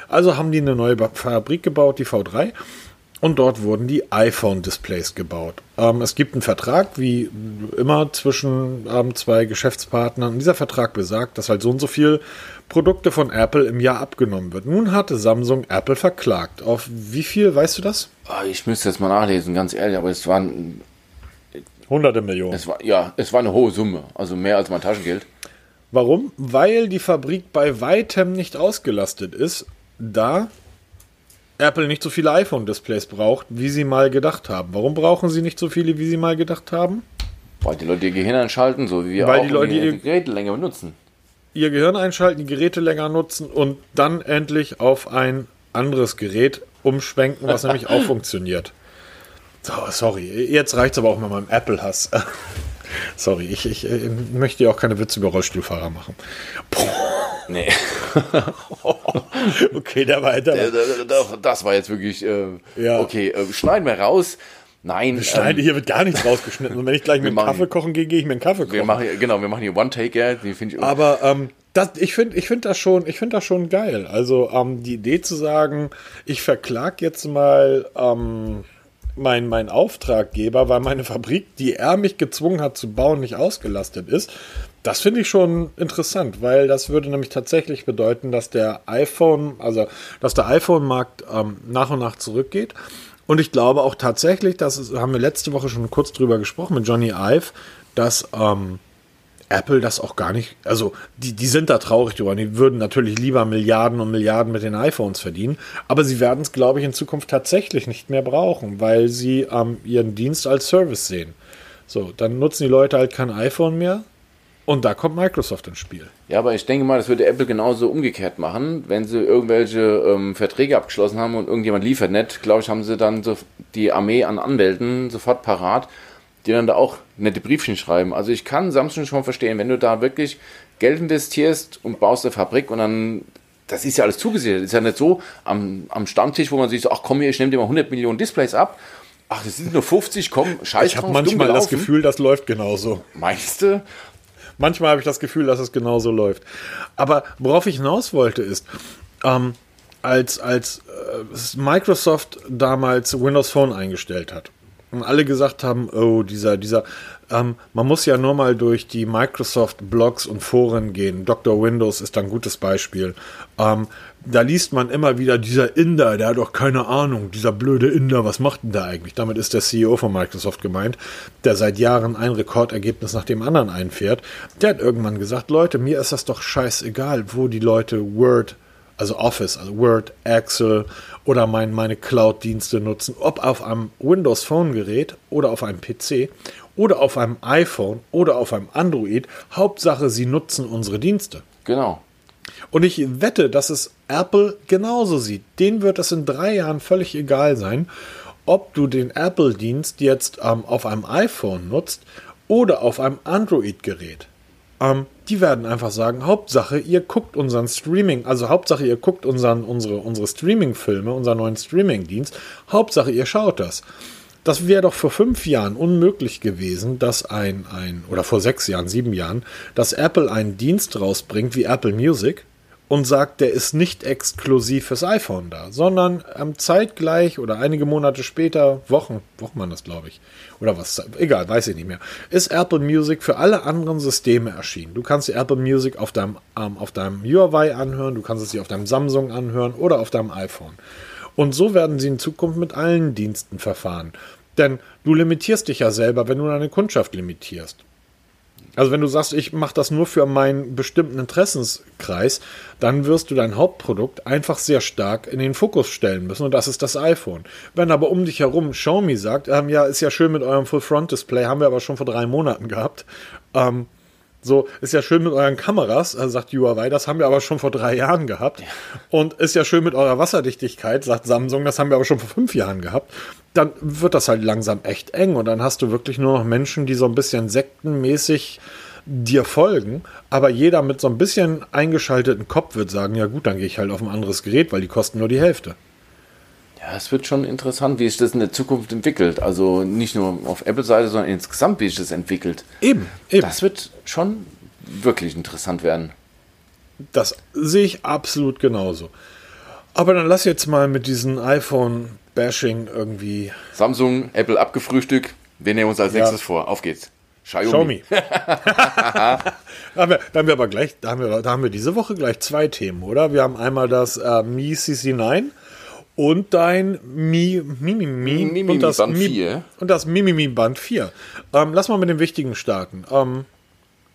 Also haben die eine neue Fabrik gebaut, die V3. Und dort wurden die iPhone-Displays gebaut. Ähm, es gibt einen Vertrag, wie immer, zwischen ähm, zwei Geschäftspartnern. Und dieser Vertrag besagt, dass halt so und so viel Produkte von Apple im Jahr abgenommen wird. Nun hatte Samsung Apple verklagt. Auf wie viel, weißt du das? Ah, ich müsste jetzt mal nachlesen, ganz ehrlich, aber es waren Hunderte Millionen. Es war, ja, es war eine hohe Summe, also mehr als mein Taschengeld. Warum? Weil die Fabrik bei weitem nicht ausgelastet ist, da Apple nicht so viele iPhone-Displays braucht, wie sie mal gedacht haben. Warum brauchen sie nicht so viele, wie sie mal gedacht haben? Weil die Leute ihr Gehirn einschalten, so wie wir Weil auch die Leute ihr Geräte länger benutzen. Ihr Gehirn einschalten, die Geräte länger nutzen und dann endlich auf ein anderes Gerät umschwenken, was nämlich auch [coughs] funktioniert. So, sorry, jetzt reicht es aber auch mit meinem Apple-Hass. [laughs] sorry, ich, ich, ich, möchte ja auch keine Witze über Rollstuhlfahrer machen. Boah. [laughs] Nee. [laughs] okay, der war, der, Das war jetzt wirklich. Äh, ja. Okay, äh, schneiden wir raus. Nein. Wir schneiden, ähm, hier wird gar nichts rausgeschnitten. Und wenn ich gleich mit machen, Kaffee kochen gehe, gehe ich mir einen Kaffee kochen. Wir machen, genau, wir machen hier One-Taker. Aber ähm, das, ich finde ich find das, schon, ich find das schon geil. Also ähm, die Idee zu sagen, ich verklag jetzt mal. Ähm, mein, mein Auftraggeber, weil meine Fabrik, die er mich gezwungen hat zu bauen, nicht ausgelastet ist. Das finde ich schon interessant, weil das würde nämlich tatsächlich bedeuten, dass der iPhone, also dass der iPhone-Markt ähm, nach und nach zurückgeht. Und ich glaube auch tatsächlich, das haben wir letzte Woche schon kurz drüber gesprochen mit Johnny Ive, dass ähm, Apple das auch gar nicht, also die, die sind da traurig drüber. Die würden natürlich lieber Milliarden und Milliarden mit den iPhones verdienen, aber sie werden es, glaube ich, in Zukunft tatsächlich nicht mehr brauchen, weil sie ähm, ihren Dienst als Service sehen. So, dann nutzen die Leute halt kein iPhone mehr und da kommt Microsoft ins Spiel. Ja, aber ich denke mal, das würde Apple genauso umgekehrt machen, wenn sie irgendwelche ähm, Verträge abgeschlossen haben und irgendjemand liefert nicht, glaube ich, haben sie dann so die Armee an Anwälten sofort parat die dann da auch nette Briefchen schreiben. Also ich kann Samsung schon verstehen, wenn du da wirklich Geld investierst und baust eine Fabrik und dann, das ist ja alles zugesichert. Das ist ja nicht so am, am Stammtisch, wo man sich so, ach komm hier, ich nehme dir mal 100 Millionen Displays ab. Ach, das sind nur 50, komm, scheiß Ich habe manchmal das Gefühl, das läuft genauso. Meinst du? Manchmal habe ich das Gefühl, dass es genauso läuft. Aber worauf ich hinaus wollte ist, ähm, als, als äh, Microsoft damals Windows Phone eingestellt hat, und alle gesagt haben, oh, dieser, dieser, ähm, man muss ja nur mal durch die Microsoft-Blogs und Foren gehen. Dr. Windows ist ein gutes Beispiel. Ähm, da liest man immer wieder, dieser Inder, der hat doch keine Ahnung, dieser blöde Inder, was macht denn der eigentlich? Damit ist der CEO von Microsoft gemeint, der seit Jahren ein Rekordergebnis nach dem anderen einfährt. Der hat irgendwann gesagt, Leute, mir ist das doch scheißegal, wo die Leute Word also Office, also Word, Excel oder mein, meine Cloud-Dienste nutzen, ob auf einem Windows Phone-Gerät oder auf einem PC oder auf einem iPhone oder auf einem Android. Hauptsache, sie nutzen unsere Dienste. Genau. Und ich wette, dass es Apple genauso sieht. Denen wird es in drei Jahren völlig egal sein, ob du den Apple-Dienst jetzt ähm, auf einem iPhone nutzt oder auf einem Android-Gerät. Ähm, die werden einfach sagen, Hauptsache, ihr guckt unseren Streaming, also Hauptsache, ihr guckt unseren, unsere, unsere Streaming-Filme, unseren neuen Streaming-Dienst, Hauptsache, ihr schaut das. Das wäre doch vor fünf Jahren unmöglich gewesen, dass ein, ein, oder vor sechs Jahren, sieben Jahren, dass Apple einen Dienst rausbringt wie Apple Music, und sagt, der ist nicht exklusiv fürs iPhone da, sondern ähm, zeitgleich oder einige Monate später, Wochen, Wochen man das glaube ich, oder was, egal, weiß ich nicht mehr, ist Apple Music für alle anderen Systeme erschienen. Du kannst die Apple Music auf deinem, ähm, auf deinem Huawei anhören, du kannst es dir auf deinem Samsung anhören oder auf deinem iPhone. Und so werden sie in Zukunft mit allen Diensten verfahren. Denn du limitierst dich ja selber, wenn du deine Kundschaft limitierst. Also wenn du sagst, ich mache das nur für meinen bestimmten Interessenskreis, dann wirst du dein Hauptprodukt einfach sehr stark in den Fokus stellen müssen und das ist das iPhone. Wenn aber um dich herum Xiaomi sagt, ähm, ja, ist ja schön mit eurem Full-Front-Display, haben wir aber schon vor drei Monaten gehabt, ähm, so, ist ja schön mit euren Kameras, äh, sagt Huawei, das haben wir aber schon vor drei Jahren gehabt. Ja. Und ist ja schön mit eurer Wasserdichtigkeit, sagt Samsung, das haben wir aber schon vor fünf Jahren gehabt. Dann wird das halt langsam echt eng und dann hast du wirklich nur noch Menschen, die so ein bisschen sektenmäßig dir folgen, aber jeder mit so ein bisschen eingeschalteten Kopf wird sagen, ja gut, dann gehe ich halt auf ein anderes Gerät, weil die kosten nur die Hälfte. Es wird schon interessant, wie sich das in der Zukunft entwickelt. Also nicht nur auf Apple-Seite, sondern insgesamt, wie sich das entwickelt. Eben, eben. Das wird schon wirklich interessant werden. Das sehe ich absolut genauso. Aber dann lass jetzt mal mit diesem iPhone-Bashing irgendwie. Samsung, Apple abgefrühstückt. Wir nehmen uns als ja. nächstes vor. Auf geht's. Xiaomi. Xiaomi. [laughs] [laughs] da, haben wir, da haben wir aber gleich, da haben wir, da haben wir diese Woche gleich zwei Themen, oder? Wir haben einmal das äh, Mi CC9 und dein Mi, Mimimi Mi, Mi, Mi, und, das Band Mi, 4. und das Mimimi Band 4. Ähm, lass mal mit dem Wichtigen starten. Ähm,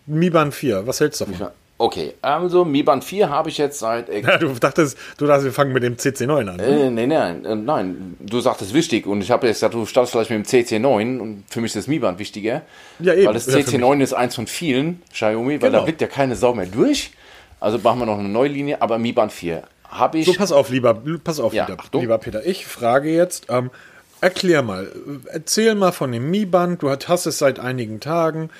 Mi Band 4, was hältst du davon? Okay, also Mi Band 4 habe ich jetzt seit. [laughs] Ja, du dachtest, du dachtest, wir fangen mit dem CC9 an. Äh, nein, nein, äh, nein. Du sagtest wichtig und ich habe jetzt gesagt, du startest vielleicht mit dem CC9 und für mich ist das Mi Band wichtiger. Ja, eben. Weil das CC9 ist eins von vielen Xiaomi, weil genau. da blickt ja keine Sau mehr durch. Also machen wir noch eine neue Linie, aber Mi Band 4 habe ich. So, pass auf, lieber, pass auf, ja, lieber, lieber, Peter. Ich frage jetzt, ähm, erklär mal, erzähl mal von dem Mi-Band. Du hast es seit einigen Tagen.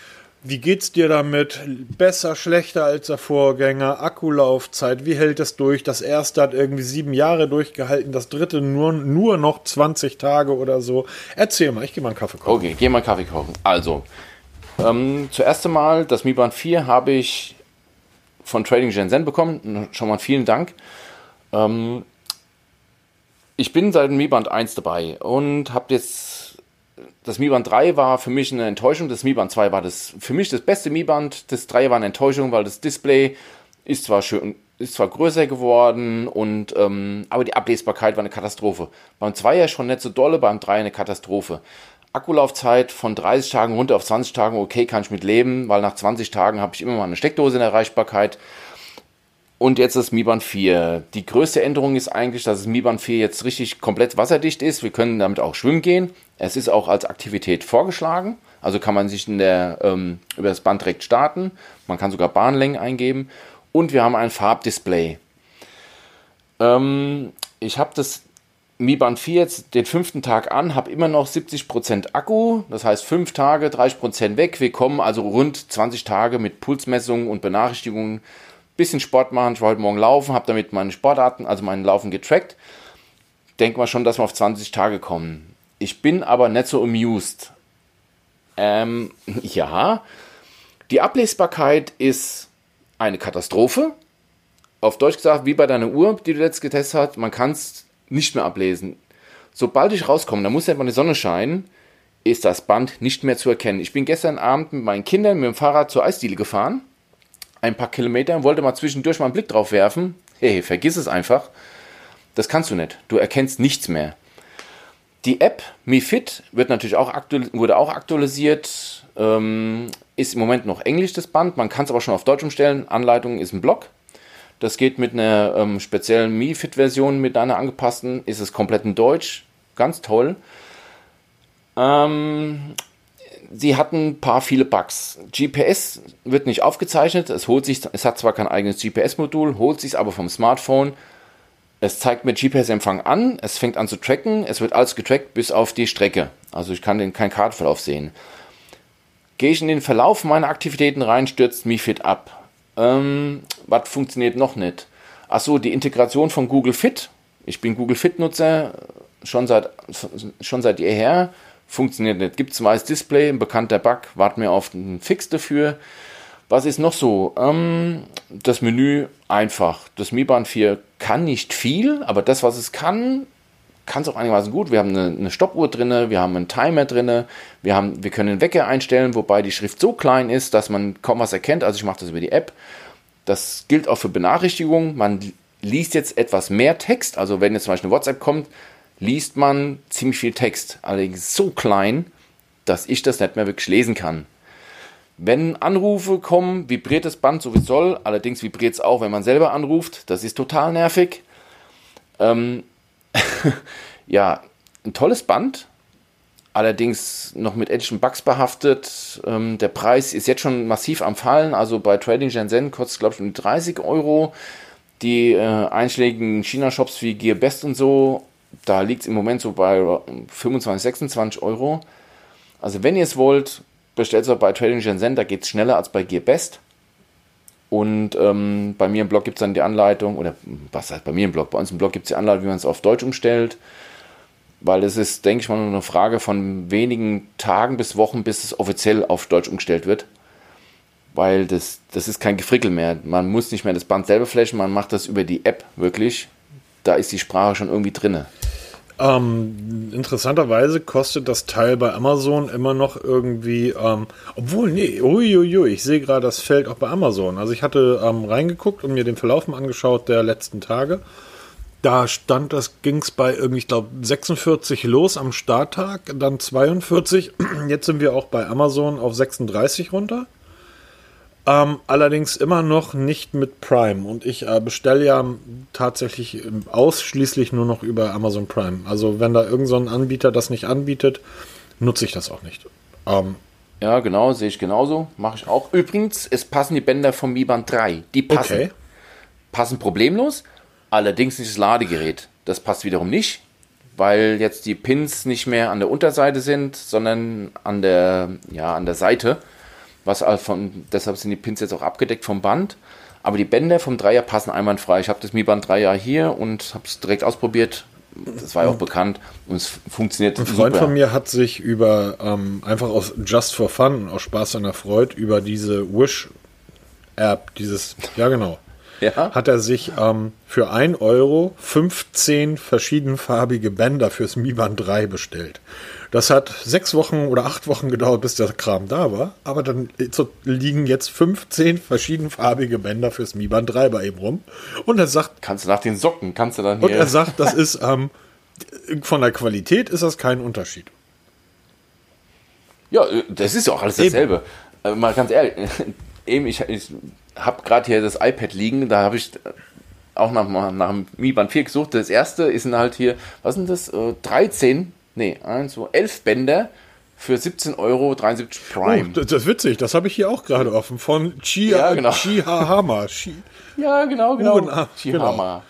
Wie geht's dir damit? Besser, schlechter als der Vorgänger? Akkulaufzeit, wie hält es durch? Das erste hat irgendwie sieben Jahre durchgehalten, das dritte nur, nur noch 20 Tage oder so. Erzähl mal, ich gehe mal einen Kaffee kochen. Okay, geh mal einen Kaffee kochen. Also, ähm, zuerst einmal, das Mi Band 4 habe ich von Trading Shenzhen bekommen. Schon mal vielen Dank. Ähm, ich bin seit dem Mi Band 1 dabei und habe jetzt das Mi Band 3 war für mich eine Enttäuschung, das Mi Band 2 war das für mich das beste Mi Band, das 3 war eine Enttäuschung, weil das Display ist zwar schön, ist zwar größer geworden und ähm, aber die Ablesbarkeit war eine Katastrophe. Beim 2 ja schon nicht so dolle, beim 3 eine Katastrophe. Akkulaufzeit von 30 Tagen runter auf 20 Tagen, okay, kann ich mit leben, weil nach 20 Tagen habe ich immer mal eine Steckdose in Erreichbarkeit. Und jetzt das Mi Band 4. Die größte Änderung ist eigentlich, dass das Mi Band 4 jetzt richtig komplett wasserdicht ist. Wir können damit auch schwimmen gehen. Es ist auch als Aktivität vorgeschlagen. Also kann man sich in der, ähm, über das Band direkt starten. Man kann sogar Bahnlängen eingeben. Und wir haben ein Farbdisplay. Ähm, ich habe das Mi Band 4 jetzt den fünften Tag an, habe immer noch 70% Akku. Das heißt, fünf Tage, 30% weg. Wir kommen also rund 20 Tage mit Pulsmessungen und Benachrichtigungen bisschen Sport machen. Ich wollte morgen laufen, habe damit meine Sportarten, also meinen Laufen getrackt. Denke mal schon, dass wir auf 20 Tage kommen. Ich bin aber nicht so amused. Ähm, [laughs] ja, die Ablesbarkeit ist eine Katastrophe. Auf Deutsch gesagt, wie bei deiner Uhr, die du letzt getestet hast, man kann es nicht mehr ablesen. Sobald ich rauskomme, da muss ja mal die Sonne scheinen, ist das Band nicht mehr zu erkennen. Ich bin gestern Abend mit meinen Kindern mit dem Fahrrad zur Eisdiele gefahren ein paar Kilometer und wollte mal zwischendurch mal einen Blick drauf werfen. Hey, vergiss es einfach. Das kannst du nicht. Du erkennst nichts mehr. Die App MiFit wird natürlich auch wurde auch aktualisiert. Ähm, ist im Moment noch Englisch das Band. Man kann es aber schon auf Deutsch umstellen. Anleitung ist ein Blog. Das geht mit einer ähm, speziellen MiFit-Version, mit einer angepassten. Ist es komplett in Deutsch. Ganz toll. Ähm, sie hatten ein paar viele Bugs. GPS wird nicht aufgezeichnet, es holt sich, es hat zwar kein eigenes GPS-Modul, holt sich aber vom Smartphone. Es zeigt mir GPS-Empfang an, es fängt an zu tracken, es wird alles getrackt bis auf die Strecke. Also ich kann den keinen Kartenverlauf sehen. Gehe ich in den Verlauf meiner Aktivitäten rein, stürzt MiFit ab. Ähm, was funktioniert noch nicht? Achso, die Integration von Google Fit. Ich bin Google Fit-Nutzer schon seit, schon seit jeher funktioniert nicht. Gibt es ein weißes Display, ein bekannter Bug, warten wir auf einen Fix dafür. Was ist noch so? Ähm, das Menü einfach. Das Mi Band 4 kann nicht viel, aber das, was es kann, kann es auch einigermaßen gut. Wir haben eine, eine Stoppuhr drin, wir haben einen Timer drin, wir, haben, wir können den Wecker einstellen, wobei die Schrift so klein ist, dass man kaum was erkennt. Also ich mache das über die App. Das gilt auch für Benachrichtigungen. Man liest jetzt etwas mehr Text. Also wenn jetzt zum Beispiel eine WhatsApp kommt, liest man ziemlich viel Text, allerdings so klein, dass ich das nicht mehr wirklich lesen kann. Wenn Anrufe kommen, vibriert das Band so wie es soll. Allerdings vibriert es auch, wenn man selber anruft. Das ist total nervig. Ähm, [laughs] ja, ein tolles Band. Allerdings noch mit etlichen Bugs behaftet. Ähm, der Preis ist jetzt schon massiv am Fallen. Also bei Trading Shenzhen kostet es, glaube ich, um 30 Euro. Die äh, einschlägigen China-Shops wie Gearbest und so, da liegt es im Moment so bei 25, 26 Euro. Also wenn ihr es wollt, bestellt es bei Trading Shenzhen, da geht es schneller als bei Gearbest. Und ähm, bei mir im Blog gibt es dann die Anleitung, oder was heißt bei mir im Blog? Bei uns im Blog gibt es die Anleitung, wie man es auf Deutsch umstellt. Weil es ist, denke ich mal, nur eine Frage von wenigen Tagen bis Wochen, bis es offiziell auf Deutsch umgestellt wird weil das, das ist kein Gefrickel mehr. Man muss nicht mehr das Band selber flashen, man macht das über die App wirklich. Da ist die Sprache schon irgendwie drin. Ähm, interessanterweise kostet das Teil bei Amazon immer noch irgendwie, ähm, obwohl, nee, uiuiui, ich sehe gerade das Feld auch bei Amazon. Also ich hatte ähm, reingeguckt und mir den Verlauf mal angeschaut der letzten Tage. Da stand, das ging es bei irgendwie, ich glaube, 46 los am Starttag, dann 42. [clears throat] Jetzt sind wir auch bei Amazon auf 36 runter. Ähm, allerdings immer noch nicht mit Prime. Und ich äh, bestelle ja tatsächlich ausschließlich nur noch über Amazon Prime. Also wenn da irgendein so Anbieter das nicht anbietet, nutze ich das auch nicht. Ähm, ja, genau, sehe ich genauso. Mache ich auch. Übrigens, es passen die Bänder vom Mi Band 3. Die passen. Okay. Passen problemlos. Allerdings nicht das Ladegerät. Das passt wiederum nicht, weil jetzt die Pins nicht mehr an der Unterseite sind, sondern an der, ja, an der Seite was von, deshalb sind die Pins jetzt auch abgedeckt vom Band. Aber die Bänder vom Dreier passen einwandfrei. Ich habe das Mi Band Dreier hier und habe es direkt ausprobiert. Das war ja auch bekannt und es funktioniert. Ein Freund super. von mir hat sich über ähm, einfach aus Just for Fun, aus Spaß der Freude, über diese Wish App, dieses, ja genau, [laughs] ja? hat er sich ähm, für 1 Euro 15 verschiedenfarbige Bänder fürs Mi Band 3 bestellt. Das hat sechs Wochen oder acht Wochen gedauert, bis der Kram da war. Aber dann liegen jetzt 15 verschiedenfarbige Bänder fürs Mi Band 3 bei ihm rum. Und er sagt. Kannst du nach den Socken, kannst du dann hier. Und er sagt, das ist, ähm, von der Qualität ist das kein Unterschied. Ja, äh, das ist ja auch alles dasselbe. Eben. Äh, mal ganz ehrlich, [laughs] eben, ich, ich habe gerade hier das iPad liegen, da habe ich auch nach, nach dem Mi Band 4 gesucht. Das erste ist halt hier, was sind das, 13 äh, nee, 1, 2, 11 Bänder für 17,73 Euro Prime. Oh, das ist witzig, das habe ich hier auch gerade offen. Von Chia, ja, genau. Chihahama. [laughs] ja, genau, genau. Uh, Chihama. Genau.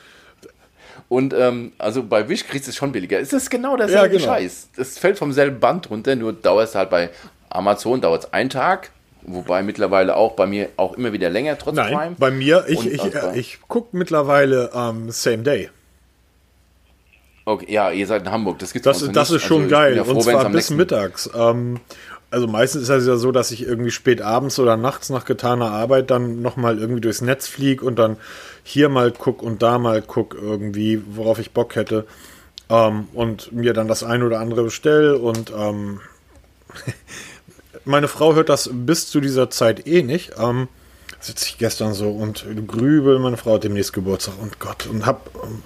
Und ähm, also bei Wish kriegst du es schon billiger. Es ist genau derselbe ja, genau. Scheiß. Das fällt vom selben Band runter, nur dauert es halt bei Amazon dauert es einen Tag. Wobei mittlerweile auch bei mir auch immer wieder länger, trotz Nein, Prime. Bei mir, ich, ich, also ich gucke mittlerweile ähm, Same Day. Okay, ja, ihr seid in Hamburg. Das, gibt's das, das ist also schon also, geil. Ja froh, und zwar bis mittags. Ähm, also meistens ist es ja so, dass ich irgendwie spät abends oder nachts nach getaner Arbeit dann nochmal irgendwie durchs Netz fliege und dann hier mal guck und da mal guck irgendwie, worauf ich Bock hätte. Ähm, und mir dann das ein oder andere bestelle und ähm, [laughs] meine Frau hört das bis zu dieser Zeit eh nicht. Ähm, sitze ich gestern so und grübel, meine Frau hat demnächst Geburtstag und Gott und hab. Ähm,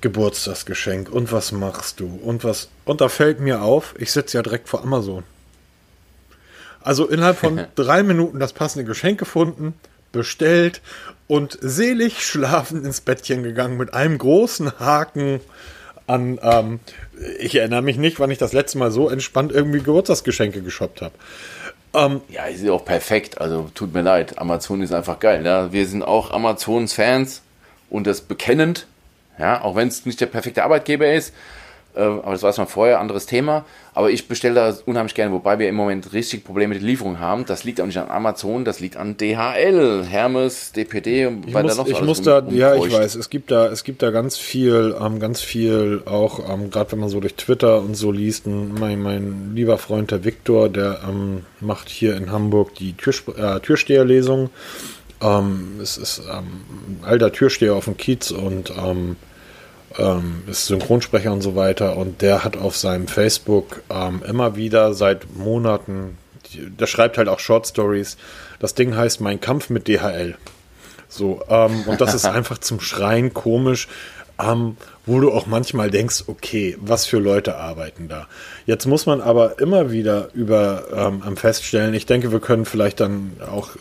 Geburtstagsgeschenk und was machst du und was und da fällt mir auf, ich sitze ja direkt vor Amazon. Also innerhalb von [laughs] drei Minuten das passende Geschenk gefunden, bestellt und selig schlafen ins Bettchen gegangen mit einem großen Haken an. Ähm, ich erinnere mich nicht, wann ich das letzte Mal so entspannt irgendwie Geburtstagsgeschenke geshoppt habe. Ähm, ja, ist ja auch perfekt. Also tut mir leid, Amazon ist einfach geil. Ja? Wir sind auch Amazons Fans und das bekennend. Ja, auch wenn es nicht der perfekte Arbeitgeber ist, äh, aber das weiß man vorher, anderes Thema. Aber ich bestelle da unheimlich gerne, wobei wir im Moment richtig Probleme mit der Lieferung haben. Das liegt auch nicht an Amazon, das liegt an DHL, Hermes, DPD und ich muss, da noch Ich muss da, um, ja, ich weiß, es gibt da, es gibt da ganz viel, ähm, ganz viel auch, ähm, gerade wenn man so durch Twitter und so liest, mein, mein lieber Freund der Viktor, der ähm, macht hier in Hamburg die Türsp äh, Türsteherlesung. Ähm, es ist ähm, alter Türsteher auf dem Kiez und ähm, ist Synchronsprecher und so weiter und der hat auf seinem Facebook ähm, immer wieder seit Monaten, der schreibt halt auch Short Stories. Das Ding heißt Mein Kampf mit DHL. So, ähm, und das ist [laughs] einfach zum Schreien komisch. ähm, wo du auch manchmal denkst, okay, was für Leute arbeiten da. Jetzt muss man aber immer wieder über ähm, feststellen, ich denke, wir können vielleicht dann auch äh,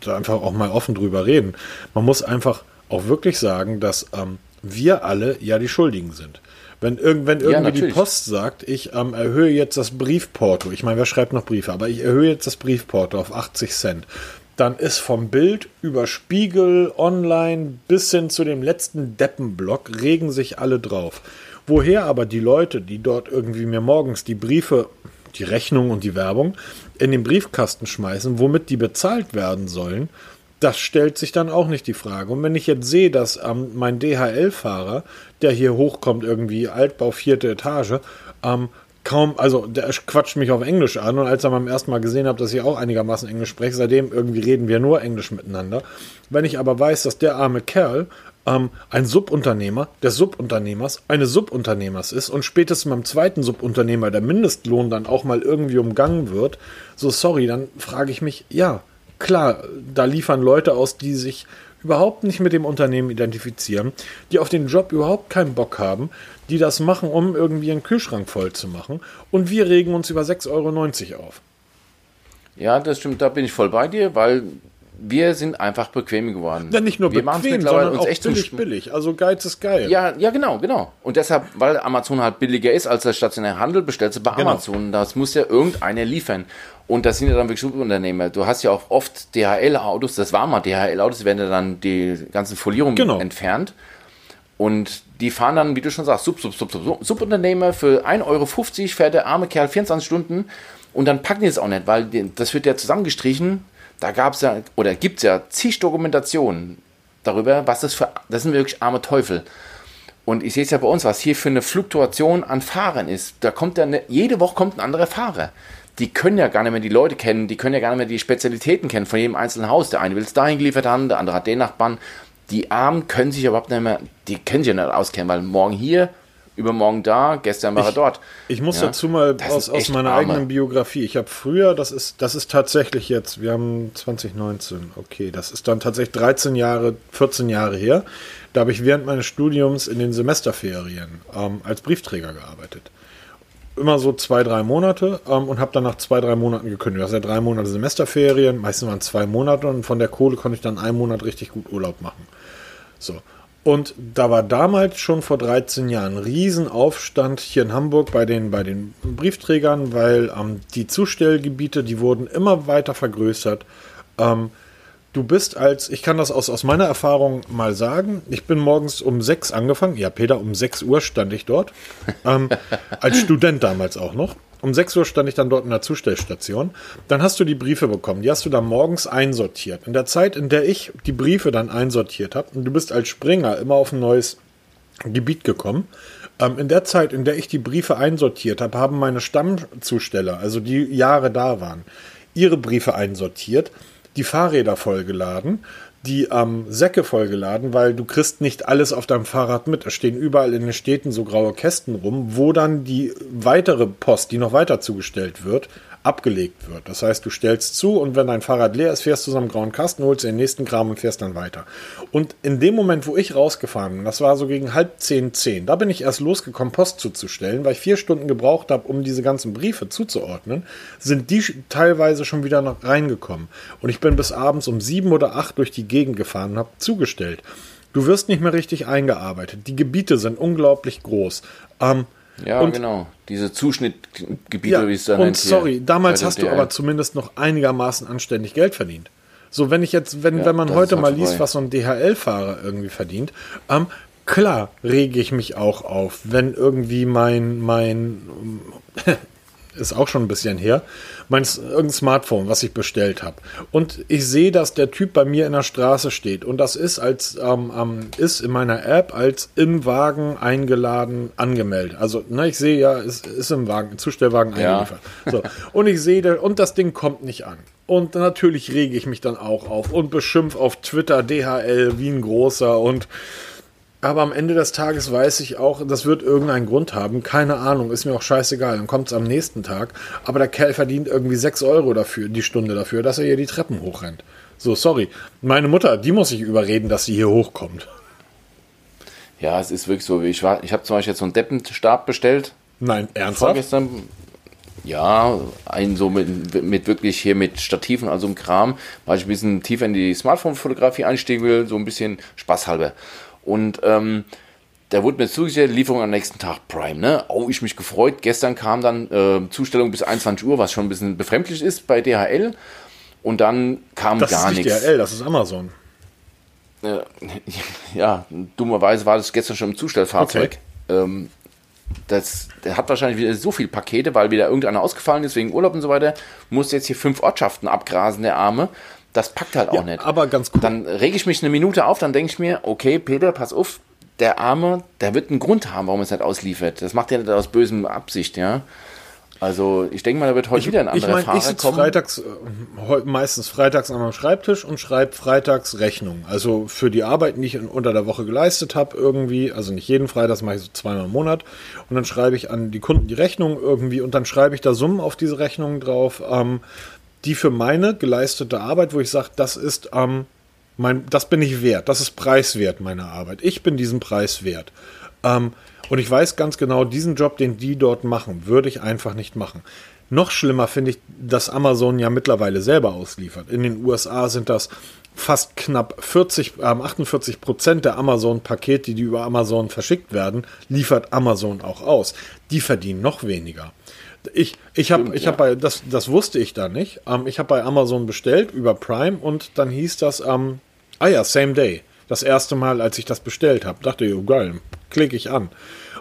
da einfach auch mal offen drüber reden. Man muss einfach auch wirklich sagen, dass ähm, wir alle ja die Schuldigen sind. Wenn, irg wenn irgendwie ja, die Post sagt, ich ähm, erhöhe jetzt das Briefporto, ich meine, wer schreibt noch Briefe, aber ich erhöhe jetzt das Briefporto auf 80 Cent, dann ist vom Bild über Spiegel, online bis hin zu dem letzten Deppenblock regen sich alle drauf. Woher aber die Leute, die dort irgendwie mir morgens die Briefe, die Rechnung und die Werbung in den Briefkasten schmeißen, womit die bezahlt werden sollen, das stellt sich dann auch nicht die Frage. Und wenn ich jetzt sehe, dass ähm, mein DHL-Fahrer, der hier hochkommt, irgendwie Altbau vierte Etage, ähm, kaum, also der quatscht mich auf Englisch an und als er beim ersten Mal gesehen habe, dass ich auch einigermaßen Englisch spreche, seitdem irgendwie reden wir nur Englisch miteinander. Wenn ich aber weiß, dass der arme Kerl ähm, ein Subunternehmer des Subunternehmers eines Subunternehmers ist und spätestens beim zweiten Subunternehmer der Mindestlohn dann auch mal irgendwie umgangen wird, so sorry, dann frage ich mich, ja, klar, da liefern Leute aus, die sich überhaupt nicht mit dem Unternehmen identifizieren, die auf den Job überhaupt keinen Bock haben, die das machen, um irgendwie einen Kühlschrank voll zu machen. Und wir regen uns über 6,90 Euro auf. Ja, das stimmt, da bin ich voll bei dir, weil wir sind einfach bequem geworden. Ja, nicht nur wir bequem, sondern uns auch echt billig, billig. Also Geiz ist geil. Ja, ja, genau, genau. Und deshalb, weil Amazon halt billiger ist als der stationäre Handel, bestellst du bei genau. Amazon. Das muss ja irgendeiner liefern. Und das sind ja dann wirklich Subunternehmer. Du hast ja auch oft DHL-Autos, das war mal DHL-Autos, werden ja dann die ganzen Folierungen genau. entfernt. Und die fahren dann, wie du schon sagst, Sub, Sub, Sub, Sub, Subunternehmer für 1,50 Euro fährt der arme Kerl 24 Stunden und dann packen die es auch nicht, weil das wird ja zusammengestrichen. Da gab es ja, oder gibt es ja zig Dokumentationen darüber, was das für, das sind wirklich arme Teufel. Und ich sehe es ja bei uns, was hier für eine Fluktuation an Fahrern ist. Da kommt ja eine, jede Woche kommt ein anderer Fahrer. Die können ja gar nicht mehr die Leute kennen, die können ja gar nicht mehr die Spezialitäten kennen von jedem einzelnen Haus. Der eine will es dahin geliefert haben, der andere hat den Nachbarn die Armen können sich überhaupt nicht mehr, die können sich ja nicht auskennen, weil morgen hier, übermorgen da, gestern war er dort. Ich muss ja? dazu mal aus, aus meiner arme. eigenen Biografie. Ich habe früher, das ist, das ist tatsächlich jetzt, wir haben 2019, okay, das ist dann tatsächlich 13 Jahre, 14 Jahre her. Da habe ich während meines Studiums in den Semesterferien ähm, als Briefträger gearbeitet immer so zwei, drei Monate ähm, und habe dann nach zwei, drei Monaten gekündigt. Das ist ja drei Monate Semesterferien, meistens waren zwei Monate und von der Kohle konnte ich dann einen Monat richtig gut Urlaub machen. So. Und da war damals schon vor 13 Jahren ein Riesenaufstand hier in Hamburg bei den, bei den Briefträgern, weil ähm, die Zustellgebiete, die wurden immer weiter vergrößert. Ähm, du bist als, ich kann das aus, aus meiner Erfahrung mal sagen, ich bin morgens um sechs angefangen. Ja, Peter, um sechs Uhr stand ich dort. Ähm, als Student damals auch noch. Um 6 Uhr stand ich dann dort in der Zustellstation. Dann hast du die Briefe bekommen. Die hast du dann morgens einsortiert. In der Zeit, in der ich die Briefe dann einsortiert habe, und du bist als Springer immer auf ein neues Gebiet gekommen. Ähm, in der Zeit, in der ich die Briefe einsortiert habe, haben meine Stammzusteller, also die Jahre da waren, ihre Briefe einsortiert, die Fahrräder vollgeladen, die ähm, Säcke vollgeladen, weil du kriegst nicht alles auf deinem Fahrrad mit. Es stehen überall in den Städten so graue Kästen rum, wo dann die weitere Post, die noch weiter zugestellt wird, abgelegt wird. Das heißt, du stellst zu und wenn dein Fahrrad leer ist, fährst du einem grauen Kasten, holst den nächsten Kram und fährst dann weiter. Und in dem Moment, wo ich rausgefahren bin, das war so gegen halb zehn, zehn, da bin ich erst losgekommen, Post zuzustellen, weil ich vier Stunden gebraucht habe, um diese ganzen Briefe zuzuordnen, sind die teilweise schon wieder noch reingekommen. Und ich bin bis abends um sieben oder acht durch die Gegend gefahren und habe zugestellt. Du wirst nicht mehr richtig eingearbeitet. Die Gebiete sind unglaublich groß. Ähm, ja, und, genau. Diese Zuschnittgebiete, ja, wie es dann Und sorry, damals hast du aber zumindest noch einigermaßen anständig Geld verdient. So, wenn ich jetzt, wenn, ja, wenn man heute mal liest, was so ein DHL-Fahrer irgendwie verdient, ähm, klar rege ich mich auch auf, wenn irgendwie mein, mein, ist auch schon ein bisschen her, mein irgendein Smartphone, was ich bestellt habe. Und ich sehe, dass der Typ bei mir in der Straße steht. Und das ist als ähm, ähm, ist in meiner App als im Wagen eingeladen angemeldet. Also, ne, ich sehe ja, es ist im Wagen, Zustellwagen eingeliefert. Ja. So. Und ich sehe, und das Ding kommt nicht an. Und natürlich rege ich mich dann auch auf und beschimpf auf Twitter DHL wie ein großer und aber am Ende des Tages weiß ich auch, das wird irgendeinen Grund haben. Keine Ahnung, ist mir auch scheißegal. Dann kommt es am nächsten Tag. Aber der Kerl verdient irgendwie 6 Euro dafür, die Stunde dafür, dass er hier die Treppen hochrennt. So, sorry. Meine Mutter, die muss ich überreden, dass sie hier hochkommt. Ja, es ist wirklich so. Ich, war, ich habe zum Beispiel jetzt so einen Deppenstab bestellt. Nein, ernsthaft? Vorgestern. Ja, einen so mit, mit wirklich hier mit Stativen, also im Kram, weil ich ein bisschen tiefer in die Smartphone-Fotografie einsteigen will, so ein bisschen spaßhalber. Und ähm, der wurde mir zugestellt, Lieferung am nächsten Tag Prime, ne? Oh, ich mich gefreut. Gestern kam dann äh, Zustellung bis 21 Uhr, was schon ein bisschen befremdlich ist bei DHL. Und dann kam das gar nichts. Das ist nicht DHL, das ist Amazon. Äh, [laughs] ja, dummerweise war das gestern schon im Zustellfahrzeug. Okay. Ähm, das, der hat wahrscheinlich wieder so viele Pakete, weil wieder irgendeiner ausgefallen ist wegen Urlaub und so weiter. Muss jetzt hier fünf Ortschaften abgrasen, der Arme. Das packt halt auch ja, nicht. Aber ganz cool. Dann rege ich mich eine Minute auf, dann denke ich mir, okay, Peter, pass auf, der Arme, der wird einen Grund haben, warum er es nicht ausliefert. Das macht er nicht aus bösem Absicht, ja. Also ich denke mal, da wird heute ich, wieder ein anderer ich mein, Fahrer ich sitze kommen. freitags, äh, meistens freitags an meinem Schreibtisch und schreibe freitags Rechnung. Also für die Arbeit, die ich unter der Woche geleistet habe irgendwie, also nicht jeden Freitag, das mache ich so zweimal im Monat. Und dann schreibe ich an die Kunden die Rechnung irgendwie und dann schreibe ich da Summen auf diese Rechnungen drauf, ähm, die für meine geleistete Arbeit, wo ich sage, das ist ähm, mein, das bin ich wert, das ist preiswert, meine Arbeit. Ich bin diesen Preis wert. Ähm, und ich weiß ganz genau, diesen Job, den die dort machen, würde ich einfach nicht machen. Noch schlimmer finde ich, dass Amazon ja mittlerweile selber ausliefert. In den USA sind das fast knapp 40, äh, 48 Prozent der Amazon-Pakete, die über Amazon verschickt werden, liefert Amazon auch aus. Die verdienen noch weniger. Ich, ich habe, ich ja. bei, das, das wusste ich da nicht. Ähm, ich habe bei Amazon bestellt über Prime und dann hieß das, ähm, ah ja, same day. Das erste Mal, als ich das bestellt habe, dachte ich, oh geil, klicke ich an.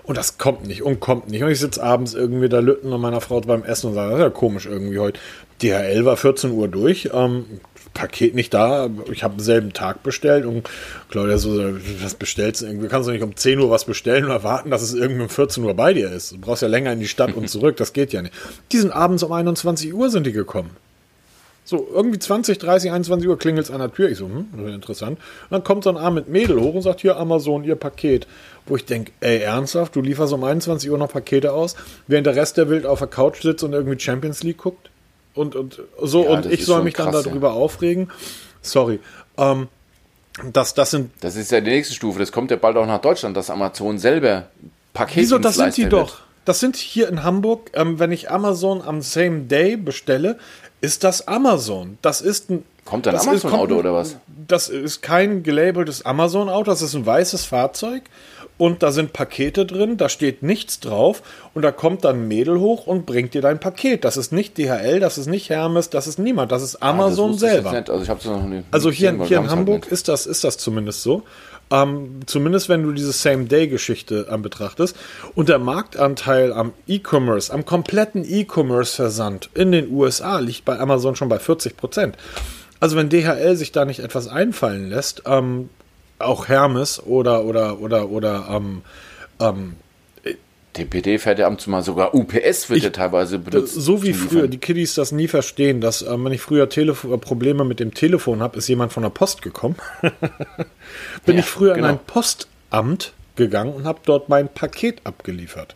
Und das kommt nicht und kommt nicht. Und ich sitze abends irgendwie da Lütten und meiner Frau beim Essen und sage, das ist ja komisch irgendwie heute. DHL war 14 Uhr durch, ähm, Paket nicht da. Ich habe selben Tag bestellt und Claudia so, was bestellst du irgendwie? Kannst du nicht um 10 Uhr was bestellen und erwarten, dass es irgendwie um 14 Uhr bei dir ist? Du brauchst ja länger in die Stadt und [laughs] zurück, das geht ja nicht. Die sind abends um 21 Uhr sind die gekommen. So, irgendwie 20, 30, 21 Uhr klingelt es an der Tür. Ich so, hm, interessant. Und dann kommt so ein arm mit Mädel hoch und sagt, hier Amazon, ihr Paket. Wo ich denke, ey, ernsthaft, du lieferst um 21 Uhr noch Pakete aus, während der Rest der Welt auf der Couch sitzt und irgendwie Champions League guckt? Und, und so, ja, und ich soll mich krass, dann darüber ja. aufregen. Sorry. Ähm, das, das sind. Das ist ja die nächste Stufe. Das kommt ja bald auch nach Deutschland, dass Amazon selber Pakete Wieso, das sind die doch. Das sind hier in Hamburg, ähm, wenn ich Amazon am same day bestelle, ist das Amazon. Das ist ein. Kommt ein Amazon-Auto oder was? Das ist kein gelabeltes Amazon-Auto, das ist ein weißes Fahrzeug und da sind Pakete drin, da steht nichts drauf und da kommt dann ein Mädel hoch und bringt dir dein Paket. Das ist nicht DHL, das ist nicht Hermes, das ist niemand, das ist Amazon ah, das selber. Also, ich noch nie, also hier, hier in Hamburg halt ist das, ist das zumindest so. Ähm, zumindest wenn du diese Same-Day-Geschichte ähm, betrachtest. Und der Marktanteil am E-Commerce, am kompletten E-Commerce-Versand in den USA liegt bei Amazon schon bei 40 Prozent. Also wenn DHL sich da nicht etwas einfallen lässt, ähm, auch Hermes oder oder oder oder ähm, ähm, DPD fährt ja ab und zu mal sogar UPS wird ich, ja teilweise benutzt. So wie früher, die Kiddies das nie verstehen, dass äh, wenn ich früher Telefo Probleme mit dem Telefon habe, ist jemand von der Post gekommen. [laughs] Bin ja, ich früher genau. in ein Postamt gegangen und habe dort mein Paket abgeliefert.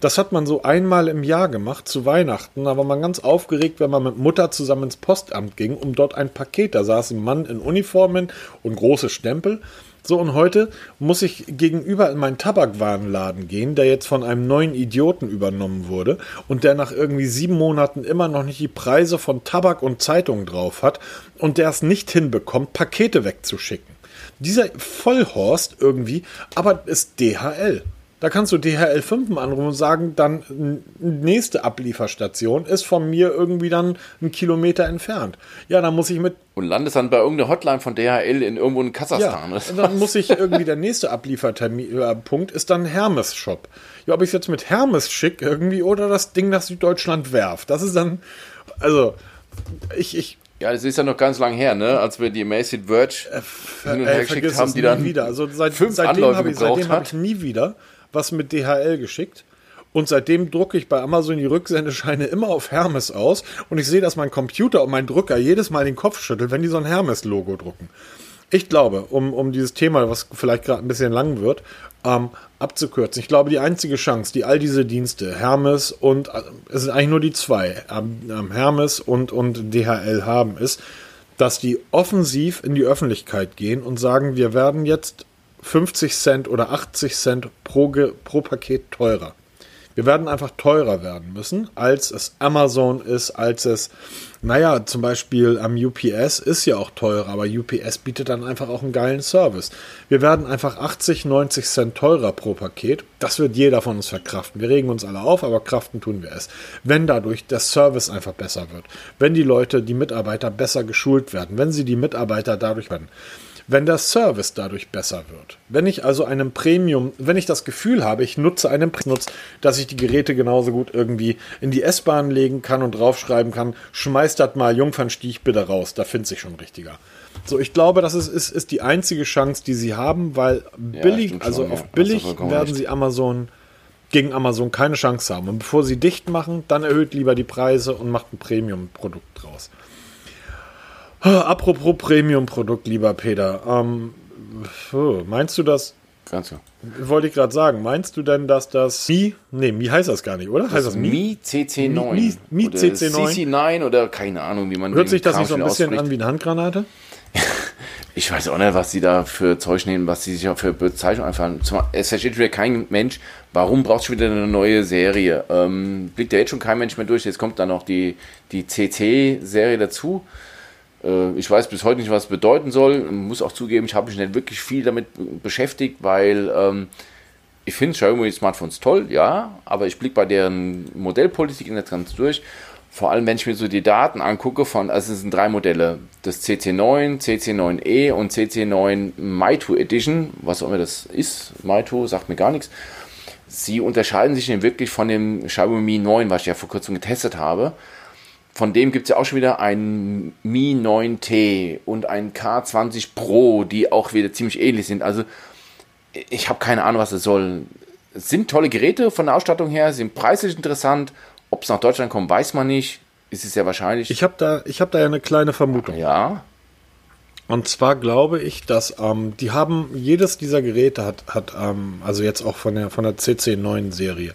Das hat man so einmal im Jahr gemacht, zu Weihnachten. Da war man ganz aufgeregt, wenn man mit Mutter zusammen ins Postamt ging, um dort ein Paket. Da saß ein Mann in Uniformen und große Stempel. So, und heute muss ich gegenüber in meinen Tabakwarenladen gehen, der jetzt von einem neuen Idioten übernommen wurde und der nach irgendwie sieben Monaten immer noch nicht die Preise von Tabak und Zeitungen drauf hat und der es nicht hinbekommt, Pakete wegzuschicken. Dieser Vollhorst irgendwie, aber ist DHL. Da kannst du DHL5 anrufen und sagen, dann nächste Ablieferstation ist von mir irgendwie dann einen Kilometer entfernt. Ja, dann muss ich mit. Und landest dann bei irgendeiner Hotline von DHL in irgendwo in Kasachstan. Ja, und dann muss ich [laughs] irgendwie der nächste Ablieferpunkt ist dann Hermes Shop. Ja, ob ich es jetzt mit Hermes schicke irgendwie oder das Ding nach Süddeutschland werf. Das ist dann, also, ich, ich ja, das ist ja noch ganz lang her, ne? Als wir die Amazing Verge äh, hin und her geschickt haben, die dann wieder. Also seit, fünf seitdem habe ich, seitdem hab ich nie wieder was mit DHL geschickt. Und seitdem drucke ich bei Amazon die Rücksendescheine immer auf Hermes aus. Und ich sehe, dass mein Computer und mein Drucker jedes Mal den Kopf schüttelt, wenn die so ein Hermes-Logo drucken. Ich glaube, um, um dieses Thema, was vielleicht gerade ein bisschen lang wird, ähm, abzukürzen. Ich glaube, die einzige Chance, die all diese Dienste, Hermes und, äh, es sind eigentlich nur die zwei, ähm, Hermes und, und DHL haben, ist, dass die offensiv in die Öffentlichkeit gehen und sagen, wir werden jetzt 50 Cent oder 80 Cent pro, pro Paket teurer. Wir werden einfach teurer werden müssen, als es Amazon ist, als es, naja, zum Beispiel am UPS ist ja auch teurer, aber UPS bietet dann einfach auch einen geilen Service. Wir werden einfach 80, 90 Cent teurer pro Paket. Das wird jeder von uns verkraften. Wir regen uns alle auf, aber kraften tun wir es. Wenn dadurch der Service einfach besser wird, wenn die Leute, die Mitarbeiter besser geschult werden, wenn sie die Mitarbeiter dadurch werden wenn der Service dadurch besser wird. Wenn ich also einem Premium, wenn ich das Gefühl habe, ich nutze einen Nutz, dass ich die Geräte genauso gut irgendwie in die S-Bahn legen kann und draufschreiben kann, schmeißt das mal Jungfernstieg bitte raus, da findet sich schon richtiger. So, ich glaube, das ist, ist, ist die einzige Chance, die sie haben, weil billig, ja, also schon, auf ja. billig werden sie Amazon gegen Amazon keine Chance haben. Und bevor sie dicht machen, dann erhöht lieber die Preise und macht ein Premium-Produkt draus. Apropos Premium-Produkt, lieber Peter. Ähm, meinst du das? Ganz so. Wollte ich gerade sagen. Meinst du denn, dass das Mi, nee, Mi heißt das gar nicht, oder? Das heißt das Mi? Mi CC9. Mi, Mi, Mi CC9. CC9 oder keine Ahnung, wie man Hört sich das nicht so ein bisschen ausspricht. an wie eine Handgranate? [laughs] ich weiß auch nicht, was sie da für Zeug nehmen, was sie sich auch für Bezeichnungen einfallen. Es versteht wieder kein Mensch, warum brauchst du wieder eine neue Serie? Ähm, blickt ja jetzt schon kein Mensch mehr durch. Jetzt kommt dann noch die, die CC-Serie dazu. Äh, ich weiß bis heute nicht, was es bedeuten soll. Ich muss auch zugeben, ich habe mich nicht wirklich viel damit beschäftigt, weil ähm, ich finde Xiaomi-Smartphones toll, ja, aber ich blicke bei deren Modellpolitik nicht ganz durch. Vor allem, wenn ich mir so die Daten angucke von, also es sind drei Modelle, das CC9, CC9e und CC9 Meitu Edition, was auch immer das ist, Meitu sagt mir gar nichts. Sie unterscheiden sich wirklich von dem Xiaomi 9, was ich ja vor kurzem getestet habe von dem gibt es ja auch schon wieder ein Mi 9T und ein K20 Pro, die auch wieder ziemlich ähnlich sind. Also ich habe keine Ahnung, was es soll. Es sind tolle Geräte von der Ausstattung her, sind preislich interessant. Ob es nach Deutschland kommt, weiß man nicht. Ist es sehr wahrscheinlich. Ich habe da, hab da ja eine kleine Vermutung. Ja. Und zwar glaube ich, dass ähm, die haben, jedes dieser Geräte hat, hat ähm, also jetzt auch von der, von der CC9 Serie,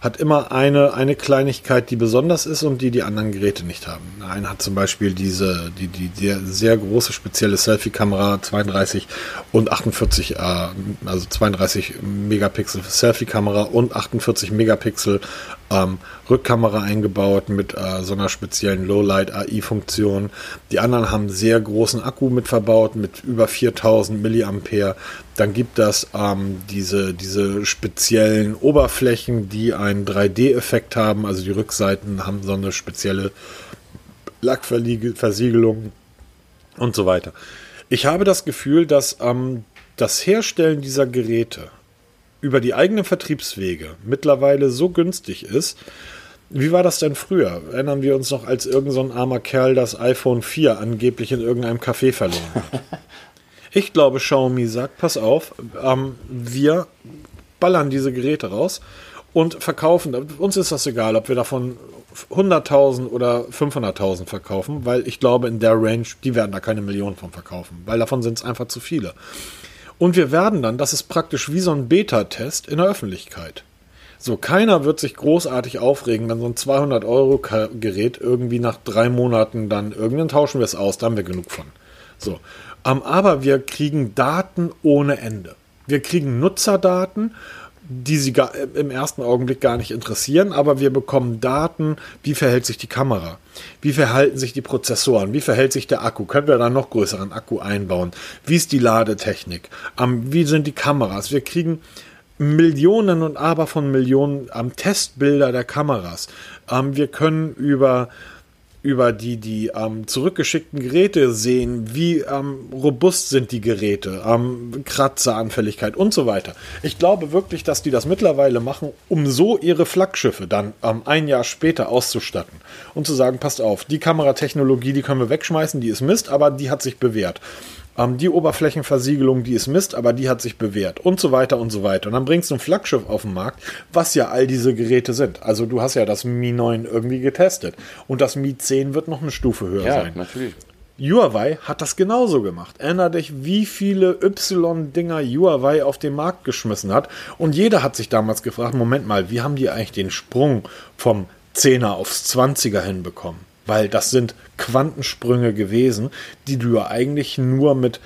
hat immer eine, eine Kleinigkeit, die besonders ist und die die anderen Geräte nicht haben. Eine hat zum Beispiel diese, die, die, die sehr große spezielle Selfie-Kamera 32 und 48, äh, also 32 Megapixel Selfie-Kamera und 48 Megapixel ähm, Rückkamera eingebaut mit äh, so einer speziellen Lowlight AI-Funktion. Die anderen haben sehr großen Akku mit verbaut mit über 4000 Milliampere. Dann gibt es ähm, diese, diese speziellen Oberflächen, die einen 3D-Effekt haben. Also die Rückseiten haben so eine spezielle Lackversiegelung und so weiter. Ich habe das Gefühl, dass ähm, das Herstellen dieser Geräte über die eigenen Vertriebswege mittlerweile so günstig ist. Wie war das denn früher? Erinnern wir uns noch, als irgendein so armer Kerl das iPhone 4 angeblich in irgendeinem Café verloren hat? [laughs] Ich glaube, Xiaomi sagt, pass auf, ähm, wir ballern diese Geräte raus und verkaufen. Uns ist das egal, ob wir davon 100.000 oder 500.000 verkaufen, weil ich glaube, in der Range, die werden da keine Millionen von verkaufen, weil davon sind es einfach zu viele. Und wir werden dann, das ist praktisch wie so ein Beta-Test in der Öffentlichkeit. So, keiner wird sich großartig aufregen, wenn so ein 200-Euro-Gerät irgendwie nach drei Monaten dann, irgendwann tauschen wir es aus, da haben wir genug von. So, aber wir kriegen Daten ohne Ende. Wir kriegen Nutzerdaten die sie gar, im ersten Augenblick gar nicht interessieren, aber wir bekommen Daten, wie verhält sich die Kamera, wie verhalten sich die Prozessoren, wie verhält sich der Akku, können wir da noch größeren Akku einbauen, wie ist die Ladetechnik, ähm, wie sind die Kameras, wir kriegen Millionen und aber von Millionen ähm, Testbilder der Kameras, ähm, wir können über über die, die ähm, zurückgeschickten Geräte sehen, wie ähm, robust sind die Geräte, ähm, Kratzeranfälligkeit und so weiter. Ich glaube wirklich, dass die das mittlerweile machen, um so ihre Flaggschiffe dann ähm, ein Jahr später auszustatten und zu sagen, passt auf, die Kameratechnologie, die können wir wegschmeißen, die ist Mist, aber die hat sich bewährt. Ähm, die Oberflächenversiegelung, die ist Mist, aber die hat sich bewährt und so weiter und so weiter. Und dann bringst du ein Flaggschiff auf den Markt, was ja all diese Geräte sind. Also du hast ja das Mi 9 irgendwie getestet und das Mi 10 wird noch eine Stufe höher ja, sein. natürlich. Huawei hat das genauso gemacht. Erinner dich, wie viele Y-Dinger Huawei auf den Markt geschmissen hat. Und jeder hat sich damals gefragt, Moment mal, wie haben die eigentlich den Sprung vom 10er aufs 20er hinbekommen? Weil das sind Quantensprünge gewesen, die du ja eigentlich nur mit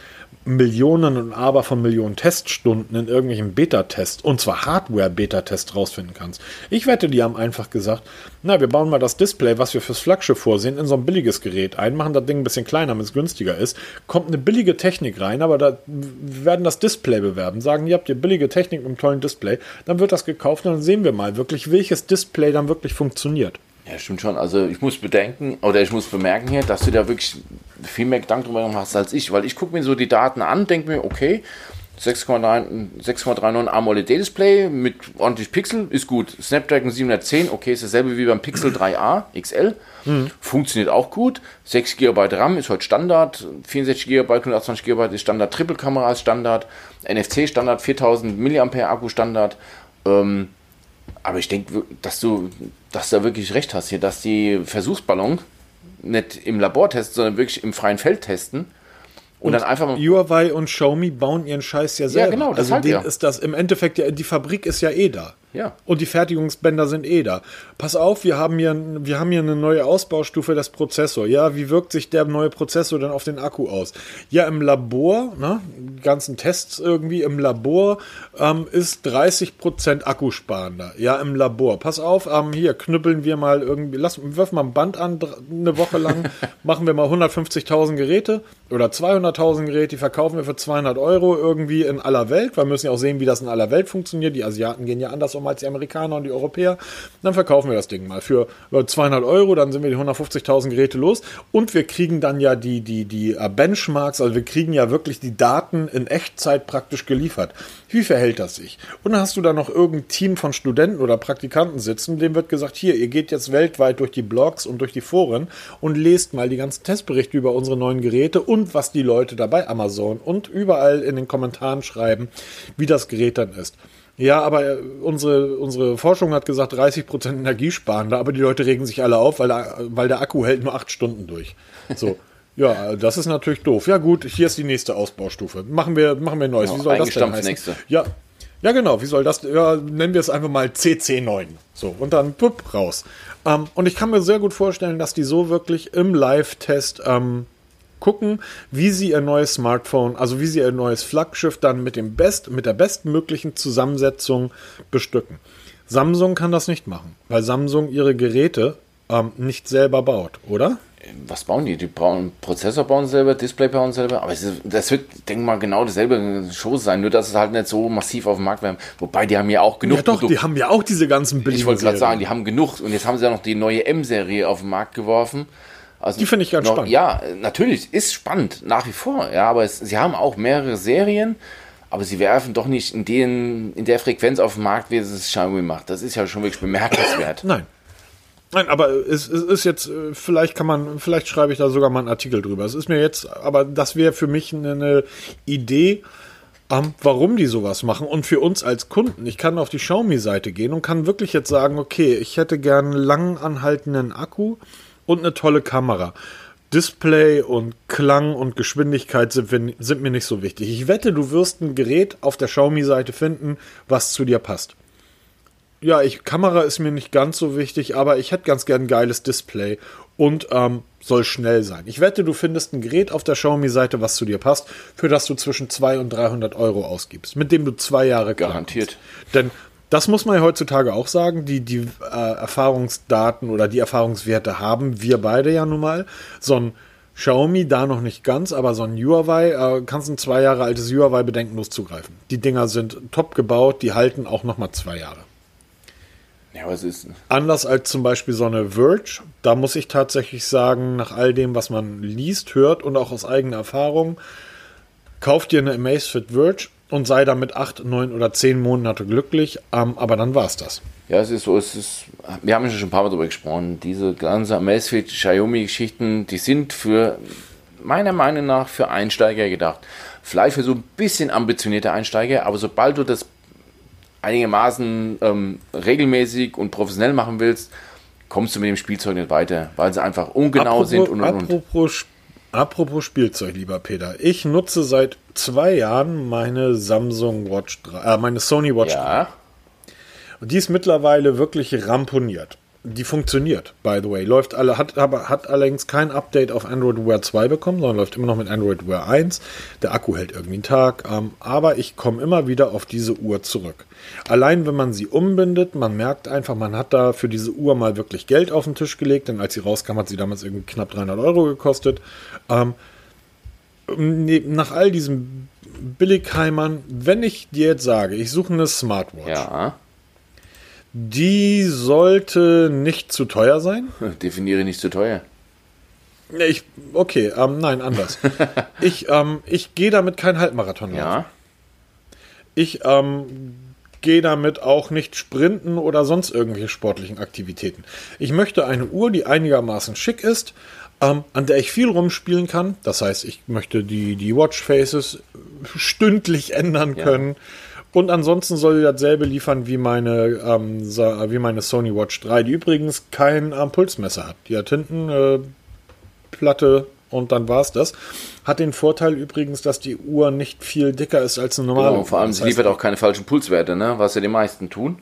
Millionen und Aber von Millionen Teststunden in irgendwelchen Beta-Tests, und zwar Hardware-Beta-Tests rausfinden kannst. Ich wette, die haben einfach gesagt, na, wir bauen mal das Display, was wir fürs Flaggschiff vorsehen, in so ein billiges Gerät ein, machen das Ding ein bisschen kleiner, damit es günstiger ist, kommt eine billige Technik rein, aber da werden das Display bewerben, sagen, ihr habt hier billige Technik mit einem tollen Display, dann wird das gekauft und dann sehen wir mal wirklich, welches Display dann wirklich funktioniert. Ja, stimmt schon. Also ich muss bedenken, oder ich muss bemerken hier, dass du da wirklich viel mehr Gedanken drüber hast als ich, weil ich gucke mir so die Daten an, denke mir, okay, 6,39 AMOLED-Display mit ordentlich Pixel ist gut. Snapdragon 710, okay, ist dasselbe wie beim Pixel 3a XL. Mhm. Funktioniert auch gut. 6 GB RAM ist heute Standard. 64 GB, 128 GB ist Standard. Triple-Kamera ist Standard. NFC Standard, 4000 mAh Akku Standard. Ähm, aber ich denke, dass du, dass du da wirklich recht hast hier, dass die Versuchsballon nicht im Labor testen, sondern wirklich im freien Feld testen und, und, dann einfach mal. Huawei und Xiaomi bauen ihren Scheiß ja selber. Ja, genau, das also halt, ja. ist das im Endeffekt ja, die Fabrik ist ja eh da. Ja. Und die Fertigungsbänder sind eh da. Pass auf, wir haben hier, wir haben hier eine neue Ausbaustufe des Prozessors. Ja, wie wirkt sich der neue Prozessor dann auf den Akku aus? Ja, im Labor, ne, ganzen Tests irgendwie im Labor ähm, ist 30% Akkusparender. Ja, im Labor. Pass auf, ähm, hier knüppeln wir mal irgendwie, lass, wirf mal ein Band an, eine Woche lang, [laughs] machen wir mal 150.000 Geräte oder 200.000 Geräte, die verkaufen wir für 200 Euro irgendwie in aller Welt. Wir müssen ja auch sehen, wie das in aller Welt funktioniert. Die Asiaten gehen ja anders um als die Amerikaner und die Europäer. Dann verkaufen wir das Ding mal für 200 Euro, dann sind wir die 150.000 Geräte los und wir kriegen dann ja die, die, die äh, Benchmarks, also wir kriegen ja wirklich die Daten in Echtzeit praktisch geliefert. Wie verhält das sich? Und dann hast du da noch irgendein Team von Studenten oder Praktikanten sitzen, dem wird gesagt, hier, ihr geht jetzt weltweit durch die Blogs und durch die Foren und lest mal die ganzen Testberichte über unsere neuen Geräte und was die Leute dabei Amazon und überall in den Kommentaren schreiben, wie das Gerät dann ist. Ja, aber äh, unsere, unsere Forschung hat gesagt, 30% energiesparender, aber die Leute regen sich alle auf, weil der, weil der Akku hält nur 8 Stunden durch. So. [laughs] Ja, das ist natürlich doof. Ja, gut, hier ist die nächste Ausbaustufe. Machen wir, machen wir Neues. Genau, Wie soll das denn heißen? Nächste. Ja, ja, genau. Wie soll das? Ja, nennen wir es einfach mal CC9. So, und dann pup, raus. Ähm, und ich kann mir sehr gut vorstellen, dass die so wirklich im Live-Test ähm, gucken, wie sie ihr neues Smartphone, also wie sie ihr neues Flaggschiff dann mit dem best, mit der bestmöglichen Zusammensetzung bestücken. Samsung kann das nicht machen, weil Samsung ihre Geräte ähm, nicht selber baut, oder? Was bauen die? Die bauen Prozessor bauen selber, Display bauen selber, aber das wird, denke mal, genau dasselbe Show sein, nur dass es halt nicht so massiv auf dem Markt wäre. Wobei die haben ja auch genug. Ja doch, Produkte. die haben ja auch diese ganzen billigen Ich wollte gerade sagen, die haben genug und jetzt haben sie ja noch die neue M-Serie auf den Markt geworfen. Also die finde ich ganz noch, spannend. Ja, natürlich, ist spannend, nach wie vor. Ja, aber es, sie haben auch mehrere Serien, aber sie werfen doch nicht in, den, in der Frequenz auf den Markt, wie es Xiaomi macht. Das ist ja schon wirklich bemerkenswert. [coughs] Nein. Nein, aber es, es ist jetzt, äh, vielleicht kann man, vielleicht schreibe ich da sogar mal einen Artikel drüber. Es ist mir jetzt, aber das wäre für mich eine Idee, ähm, warum die sowas machen. Und für uns als Kunden, ich kann auf die Xiaomi-Seite gehen und kann wirklich jetzt sagen, okay, ich hätte gern einen lang anhaltenden Akku und eine tolle Kamera. Display und Klang und Geschwindigkeit sind, wir, sind, mir nicht so wichtig. Ich wette, du wirst ein Gerät auf der Xiaomi-Seite finden, was zu dir passt. Ja, ich, Kamera ist mir nicht ganz so wichtig, aber ich hätte ganz gern ein geiles Display und ähm, soll schnell sein. Ich wette, du findest ein Gerät auf der Xiaomi-Seite, was zu dir passt, für das du zwischen 200 und 300 Euro ausgibst, mit dem du zwei Jahre garantiert. Denn das muss man ja heutzutage auch sagen. Die, die äh, Erfahrungsdaten oder die Erfahrungswerte haben wir beide ja nun mal. So ein Xiaomi da noch nicht ganz, aber so ein Huawei, äh, kannst ein zwei Jahre altes Huawei bedenkenlos zugreifen. Die Dinger sind top gebaut, die halten auch noch mal zwei Jahre. Ja, was ist? Anders als zum Beispiel so eine Verge, da muss ich tatsächlich sagen, nach all dem, was man liest, hört und auch aus eigener Erfahrung, kauft dir eine Amazfit Verge und sei damit acht, neun oder zehn Monate glücklich. Ähm, aber dann war es das. Ja, es ist so, es ist, wir haben schon ein paar Mal darüber gesprochen. Diese ganzen Amazfit, Xiaomi-Geschichten, die sind für, meiner Meinung nach, für Einsteiger gedacht. Vielleicht für so ein bisschen ambitionierte Einsteiger, aber sobald du das einigermaßen ähm, regelmäßig und professionell machen willst, kommst du mit dem Spielzeug nicht weiter, weil sie einfach ungenau apropos, sind und, und, und. Apropos Apropos Spielzeug, lieber Peter. Ich nutze seit zwei Jahren meine Samsung Watch 3, äh, meine Sony Watch ja. 3. Und die ist mittlerweile wirklich ramponiert. Die funktioniert, by the way. Läuft alle, hat aber hat allerdings kein Update auf Android Wear 2 bekommen, sondern läuft immer noch mit Android Wear 1. Der Akku hält irgendwie einen Tag, ähm, aber ich komme immer wieder auf diese Uhr zurück. Allein wenn man sie umbindet, man merkt einfach, man hat da für diese Uhr mal wirklich Geld auf den Tisch gelegt, denn als sie rauskam, hat sie damals irgendwie knapp 300 Euro gekostet. Ähm, nach all diesen Billigheimern, wenn ich dir jetzt sage, ich suche eine Smartwatch. Ja die sollte nicht zu teuer sein. [laughs] Definiere nicht zu teuer. Ich, okay, ähm, nein, anders. [laughs] ich ähm, ich gehe damit kein Halbmarathon Ja. Ich ähm, gehe damit auch nicht sprinten oder sonst irgendwelche sportlichen Aktivitäten. Ich möchte eine Uhr, die einigermaßen schick ist, ähm, an der ich viel rumspielen kann. Das heißt, ich möchte die, die Watchfaces stündlich ändern können. Ja und ansonsten soll sie dasselbe liefern wie meine, ähm, wie meine Sony Watch 3, die übrigens kein ähm, Pulsmesser hat. Die hat hinten äh, Platte und dann war es das. Hat den Vorteil übrigens, dass die Uhr nicht viel dicker ist als eine normale. Genau, vor allem, sie liefert auch keine falschen Pulswerte, ne? was ja die meisten tun.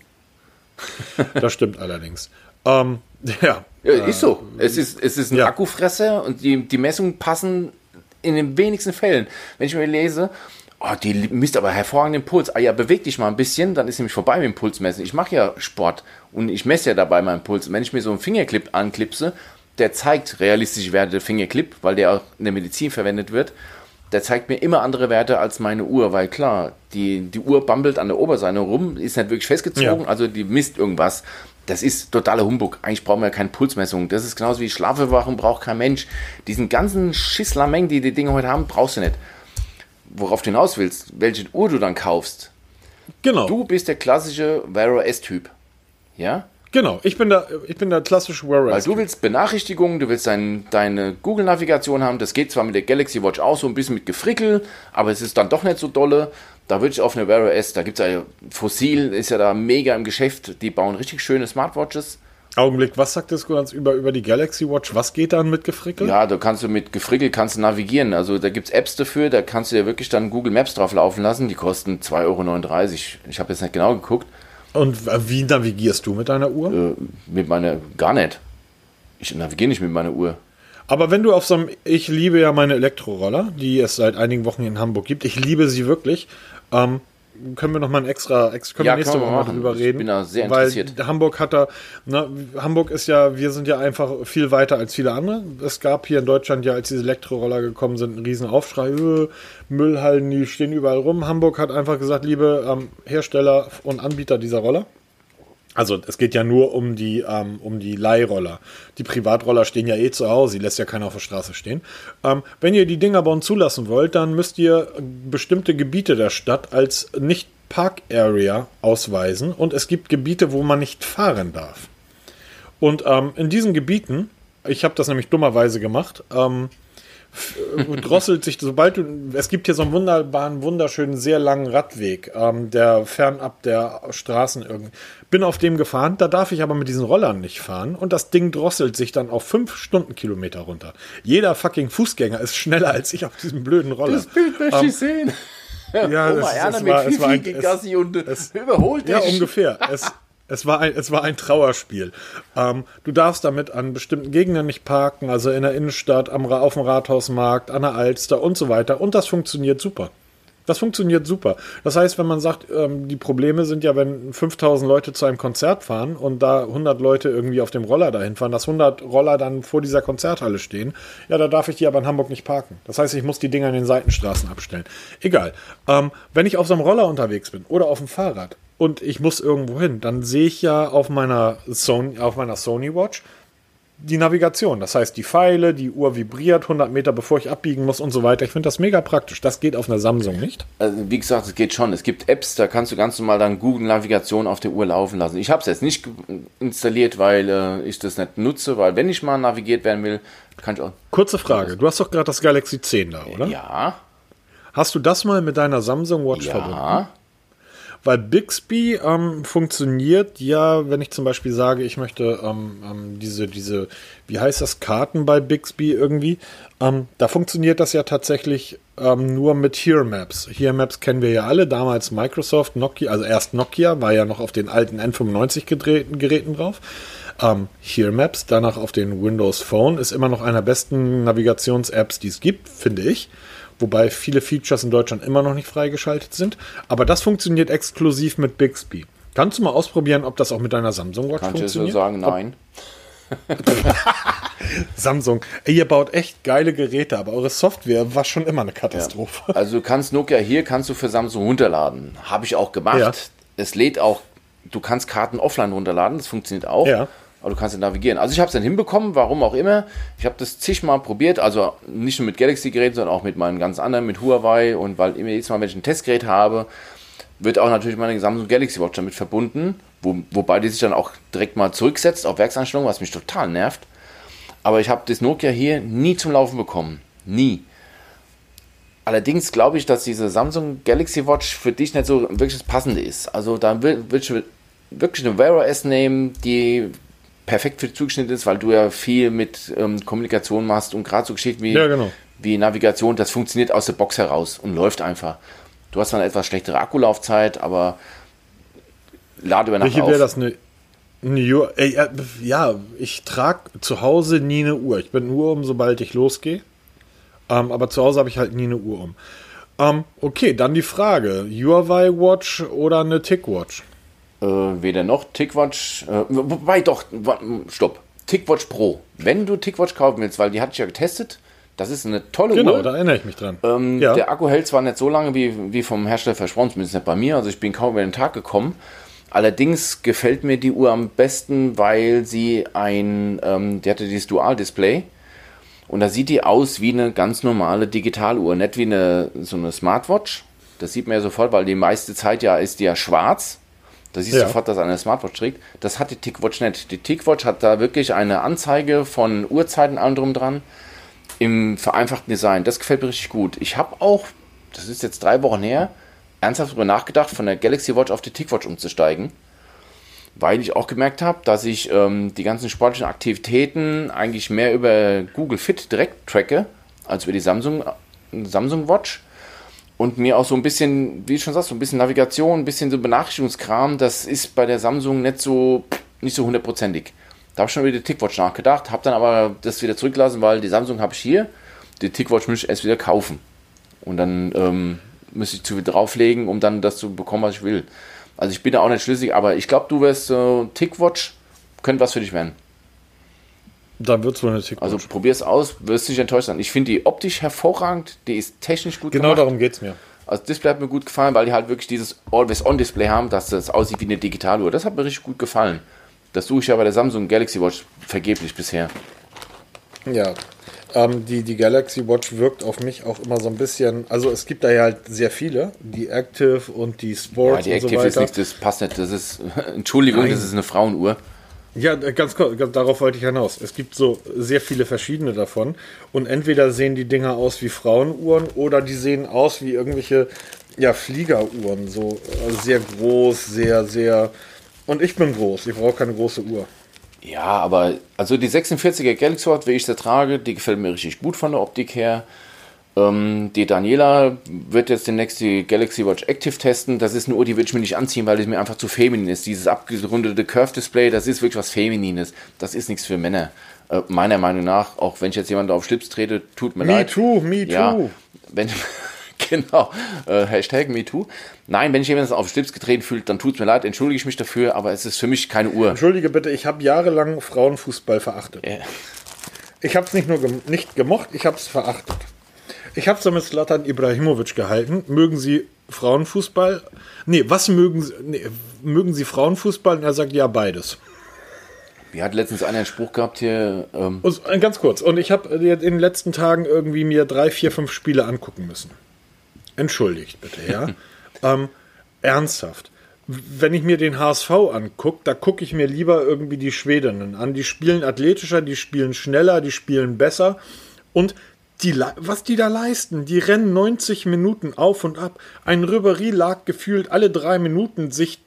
[laughs] das stimmt allerdings. Ähm, [laughs] ja. ja. Ist so. Es ist, es ist ein ja. Akkufresser und die, die Messungen passen in den wenigsten Fällen. Wenn ich mir lese, oh, die misst aber hervorragenden Puls. Ah ja, beweg dich mal ein bisschen, dann ist nämlich vorbei mit dem Pulsmessen. Ich mache ja Sport und ich messe ja dabei meinen Puls. wenn ich mir so einen Fingerclip anklipse, der zeigt realistische Werte Fingerclip, weil der auch in der Medizin verwendet wird. Der zeigt mir immer andere Werte als meine Uhr, weil klar, die, die Uhr bambelt an der Oberseite rum, ist nicht wirklich festgezogen, ja. also die misst irgendwas. Das ist totaler Humbug. Eigentlich brauchen wir keine Pulsmessung. Das ist genauso wie Schlafbewachen braucht kein Mensch. Diesen ganzen Schisslameng, die die Dinge heute haben, brauchst du nicht worauf du hinaus willst, welche Uhr du dann kaufst. Genau. Du bist der klassische Wear S-Typ. Ja? Genau, ich bin der, ich bin der klassische Wear S. Weil du willst Benachrichtigungen, du willst dein, deine Google-Navigation haben. Das geht zwar mit der Galaxy Watch auch so ein bisschen mit Gefrickel, aber es ist dann doch nicht so dolle. Da würde ich auf eine Wear S, da gibt es ja Fossil, ist ja da mega im Geschäft. Die bauen richtig schöne Smartwatches. Augenblick, was sagt das ganz über, über die Galaxy Watch? Was geht dann mit Gefrickel? Ja, da kannst du mit Gefrickel kannst du navigieren. Also da gibt es Apps dafür, da kannst du dir wirklich dann Google Maps drauf laufen lassen. Die kosten 2,39 Euro. Ich habe jetzt nicht genau geguckt. Und wie navigierst du mit deiner Uhr? Äh, mit meiner, gar nicht. Ich navigiere nicht mit meiner Uhr. Aber wenn du auf so einem, ich liebe ja meine Elektroroller, die es seit einigen Wochen in Hamburg gibt. Ich liebe sie wirklich. Ähm, können wir noch mal ein extra, können ja, wir nächste Woche mal drüber reden. Ich bin da sehr interessiert. Weil Hamburg hat da, ne, Hamburg ist ja, wir sind ja einfach viel weiter als viele andere. Es gab hier in Deutschland ja, als diese Elektroroller gekommen sind, einen riesen Aufschrei, äh, Müllhallen, die stehen überall rum. Hamburg hat einfach gesagt, liebe ähm, Hersteller und Anbieter dieser Roller, also es geht ja nur um die, ähm, um die Leihroller. Die Privatroller stehen ja eh zu Hause, die lässt ja keiner auf der Straße stehen. Ähm, wenn ihr die Dinger uns zulassen wollt, dann müsst ihr bestimmte Gebiete der Stadt als nicht Park Area ausweisen und es gibt Gebiete, wo man nicht fahren darf. Und ähm, in diesen Gebieten, ich habe das nämlich dummerweise gemacht, ähm, drosselt sich, sobald du, es gibt hier so einen wunderbaren, wunderschönen, sehr langen Radweg, ähm, der fernab der Straßen irgendwie. Bin auf dem gefahren, da darf ich aber mit diesen Rollern nicht fahren und das Ding drosselt sich dann auf fünf Stundenkilometer runter. Jeder fucking Fußgänger ist schneller als ich auf diesem blöden Roller. Das Bild möchte ähm, ich sehen. Ja, Oma Erna mit Fifi gegen Gassi und es, überholt dich. Ja, ungefähr. Es, [laughs] es war ein, es war ein Trauerspiel. Ähm, du darfst damit an bestimmten Gegenden nicht parken, also in der Innenstadt, am, auf dem Rathausmarkt, an der Alster und so weiter. Und das funktioniert super. Das funktioniert super. Das heißt, wenn man sagt, ähm, die Probleme sind ja, wenn 5000 Leute zu einem Konzert fahren und da 100 Leute irgendwie auf dem Roller dahin fahren, dass 100 Roller dann vor dieser Konzerthalle stehen, ja, da darf ich die aber in Hamburg nicht parken. Das heißt, ich muss die Dinger in den Seitenstraßen abstellen. Egal. Ähm, wenn ich auf so einem Roller unterwegs bin oder auf dem Fahrrad und ich muss irgendwo hin, dann sehe ich ja auf meiner Sony, auf meiner Sony Watch die Navigation. Das heißt, die Pfeile, die Uhr vibriert 100 Meter, bevor ich abbiegen muss und so weiter. Ich finde das mega praktisch. Das geht auf einer Samsung nicht. Also, wie gesagt, es geht schon. Es gibt Apps, da kannst du ganz normal dann Google Navigation auf der Uhr laufen lassen. Ich habe es jetzt nicht installiert, weil äh, ich das nicht nutze, weil wenn ich mal navigiert werden will, kann ich auch. Kurze Frage. Du hast doch gerade das Galaxy 10 da, oder? Ja. Hast du das mal mit deiner Samsung Watch ja. verbunden? Weil Bixby ähm, funktioniert ja, wenn ich zum Beispiel sage, ich möchte ähm, ähm, diese, diese, wie heißt das, Karten bei Bixby irgendwie, ähm, da funktioniert das ja tatsächlich ähm, nur mit Here Maps. Here Maps kennen wir ja alle, damals Microsoft, Nokia, also erst Nokia, war ja noch auf den alten N95-Geräten drauf. Ähm, Here Maps, danach auf den Windows Phone, ist immer noch einer der besten Navigations-Apps, die es gibt, finde ich wobei viele Features in Deutschland immer noch nicht freigeschaltet sind. Aber das funktioniert exklusiv mit Bixby. Kannst du mal ausprobieren, ob das auch mit deiner Samsung Watch Kann funktioniert? ich so sagen, nein. [laughs] Samsung, ihr baut echt geile Geräte, aber eure Software war schon immer eine Katastrophe. Ja. Also du kannst Nokia hier kannst du für Samsung runterladen. Habe ich auch gemacht. Ja. Es lädt auch, du kannst Karten offline runterladen, das funktioniert auch. Ja. Aber du kannst ja navigieren. Also ich habe es dann hinbekommen, warum auch immer. Ich habe das zigmal probiert, also nicht nur mit Galaxy-Geräten, sondern auch mit meinen ganz anderen, mit Huawei. Und weil immer jedes Mal, wenn ich ein Testgerät habe, wird auch natürlich meine Samsung Galaxy Watch damit verbunden. Wo, wobei die sich dann auch direkt mal zurücksetzt auf Werkseinstellungen, was mich total nervt. Aber ich habe das Nokia hier nie zum Laufen bekommen. Nie. Allerdings glaube ich, dass diese Samsung Galaxy Watch für dich nicht so wirklich das Passende ist. Also da willst du wirklich eine Wear OS nehmen, die perfekt für dich zugeschnitten ist, weil du ja viel mit ähm, Kommunikation machst und gerade so Geschichten wie, ja, genau. wie Navigation, das funktioniert aus der Box heraus und läuft einfach. Du hast dann etwas schlechtere Akkulaufzeit, aber lade über Nacht Welche wäre das eine, Uhr? Ey, äh, ja, ich trage zu Hause nie eine Uhr. Ich bin nur um, sobald ich losgehe. Ähm, aber zu Hause habe ich halt nie eine Uhr um. Ähm, okay, dann die Frage: Huawei Watch oder eine Tick Watch? Äh, weder noch. Tickwatch, äh, wobei doch, stopp. Tickwatch Pro. Wenn du Tickwatch kaufen willst, weil die hatte ich ja getestet, das ist eine tolle genau, Uhr. Genau, da erinnere ich mich dran. Ähm, ja. Der Akku hält zwar nicht so lange wie, wie vom Hersteller versprochen, zumindest nicht bei mir, also ich bin kaum über den Tag gekommen. Allerdings gefällt mir die Uhr am besten, weil sie ein, ähm, die hatte dieses Dual-Display und da sieht die aus wie eine ganz normale Digitaluhr, nicht wie eine, so eine Smartwatch. Das sieht man ja sofort, weil die meiste Zeit ja ist die ja schwarz da siehst du ja. sofort, dass er eine Smartwatch trägt. Das hat die Tickwatch nicht. Die Tickwatch hat da wirklich eine Anzeige von Uhrzeiten allem drum dran im vereinfachten Design. Das gefällt mir richtig gut. Ich habe auch, das ist jetzt drei Wochen her, ernsthaft darüber nachgedacht, von der Galaxy Watch auf die Tickwatch umzusteigen. Weil ich auch gemerkt habe, dass ich ähm, die ganzen sportlichen Aktivitäten eigentlich mehr über Google Fit direkt tracke, als über die Samsung, Samsung Watch und mir auch so ein bisschen, wie du schon sagst, so ein bisschen Navigation, ein bisschen so Benachrichtigungskram, das ist bei der Samsung nicht so, nicht so hundertprozentig. Da habe ich schon über die Tickwatch nachgedacht, habe dann aber das wieder zurückgelassen, weil die Samsung habe ich hier, die Tickwatch muss ich erst wieder kaufen. Und dann ähm, müsste ich zu viel drauflegen, um dann das zu bekommen, was ich will. Also ich bin da auch nicht schlüssig, aber ich glaube, du wirst äh, Tickwatch, könnte was für dich werden. Dann wird es wohl eine Tick Also probier es aus, wirst du nicht enttäuscht sein. Ich finde die optisch hervorragend, die ist technisch gut Genau gemacht. darum geht es mir. Also das Display hat mir gut gefallen, weil die halt wirklich dieses Always-On-Display haben, dass das aussieht wie eine Digitaluhr. Das hat mir richtig gut gefallen. Das suche ich ja bei der Samsung Galaxy Watch vergeblich bisher. Ja, ähm, die, die Galaxy Watch wirkt auf mich auch immer so ein bisschen, also es gibt da ja halt sehr viele, die Active und die Sports ja, die Active so ist nichts, das passt nicht, das ist, [laughs] Entschuldigung, Nein. das ist eine Frauenuhr. Ja, ganz kurz, darauf wollte ich hinaus. Es gibt so sehr viele verschiedene davon. Und entweder sehen die Dinger aus wie Frauenuhren oder die sehen aus wie irgendwelche ja, Fliegeruhren. So also sehr groß, sehr, sehr. Und ich bin groß, ich brauche keine große Uhr. Ja, aber also die 46er Galaxy Watch, wie ich sie trage, die gefällt mir richtig gut von der Optik her. Ähm, die Daniela wird jetzt demnächst die Galaxy Watch Active testen. Das ist eine Uhr, die würde ich mir nicht anziehen, weil es mir einfach zu feminin ist. Dieses abgerundete Curve-Display, das ist wirklich was Feminines. Das ist nichts für Männer. Äh, meiner Meinung nach, auch wenn ich jetzt jemanden auf Schlips trete, tut mir me leid. Me too, me ja, too. Wenn, [laughs] genau, äh, Hashtag MeToo. Nein, wenn ich jemanden auf Schlips getreten fühlt, dann tut es mir leid, entschuldige ich mich dafür, aber es ist für mich keine Uhr. Entschuldige bitte, ich habe jahrelang Frauenfußball verachtet. Yeah. Ich habe es nicht nur gem nicht gemocht, ich habe es verachtet. Ich habe es mit Slatan Ibrahimovic gehalten. Mögen Sie Frauenfußball? Nee, was mögen Sie? Nee, mögen Sie Frauenfußball? Und er sagt ja, beides. Wir hat letztens einen Spruch gehabt hier. Ähm und, äh, ganz kurz. Und ich habe in den letzten Tagen irgendwie mir drei, vier, fünf Spiele angucken müssen. Entschuldigt bitte, ja. [laughs] ähm, ernsthaft. Wenn ich mir den HSV angucke, da gucke ich mir lieber irgendwie die Schwedinnen an. Die spielen athletischer, die spielen schneller, die spielen besser. Und die, was die da leisten, die rennen 90 Minuten auf und ab. Ein Ribéry lag gefühlt alle drei Minuten sich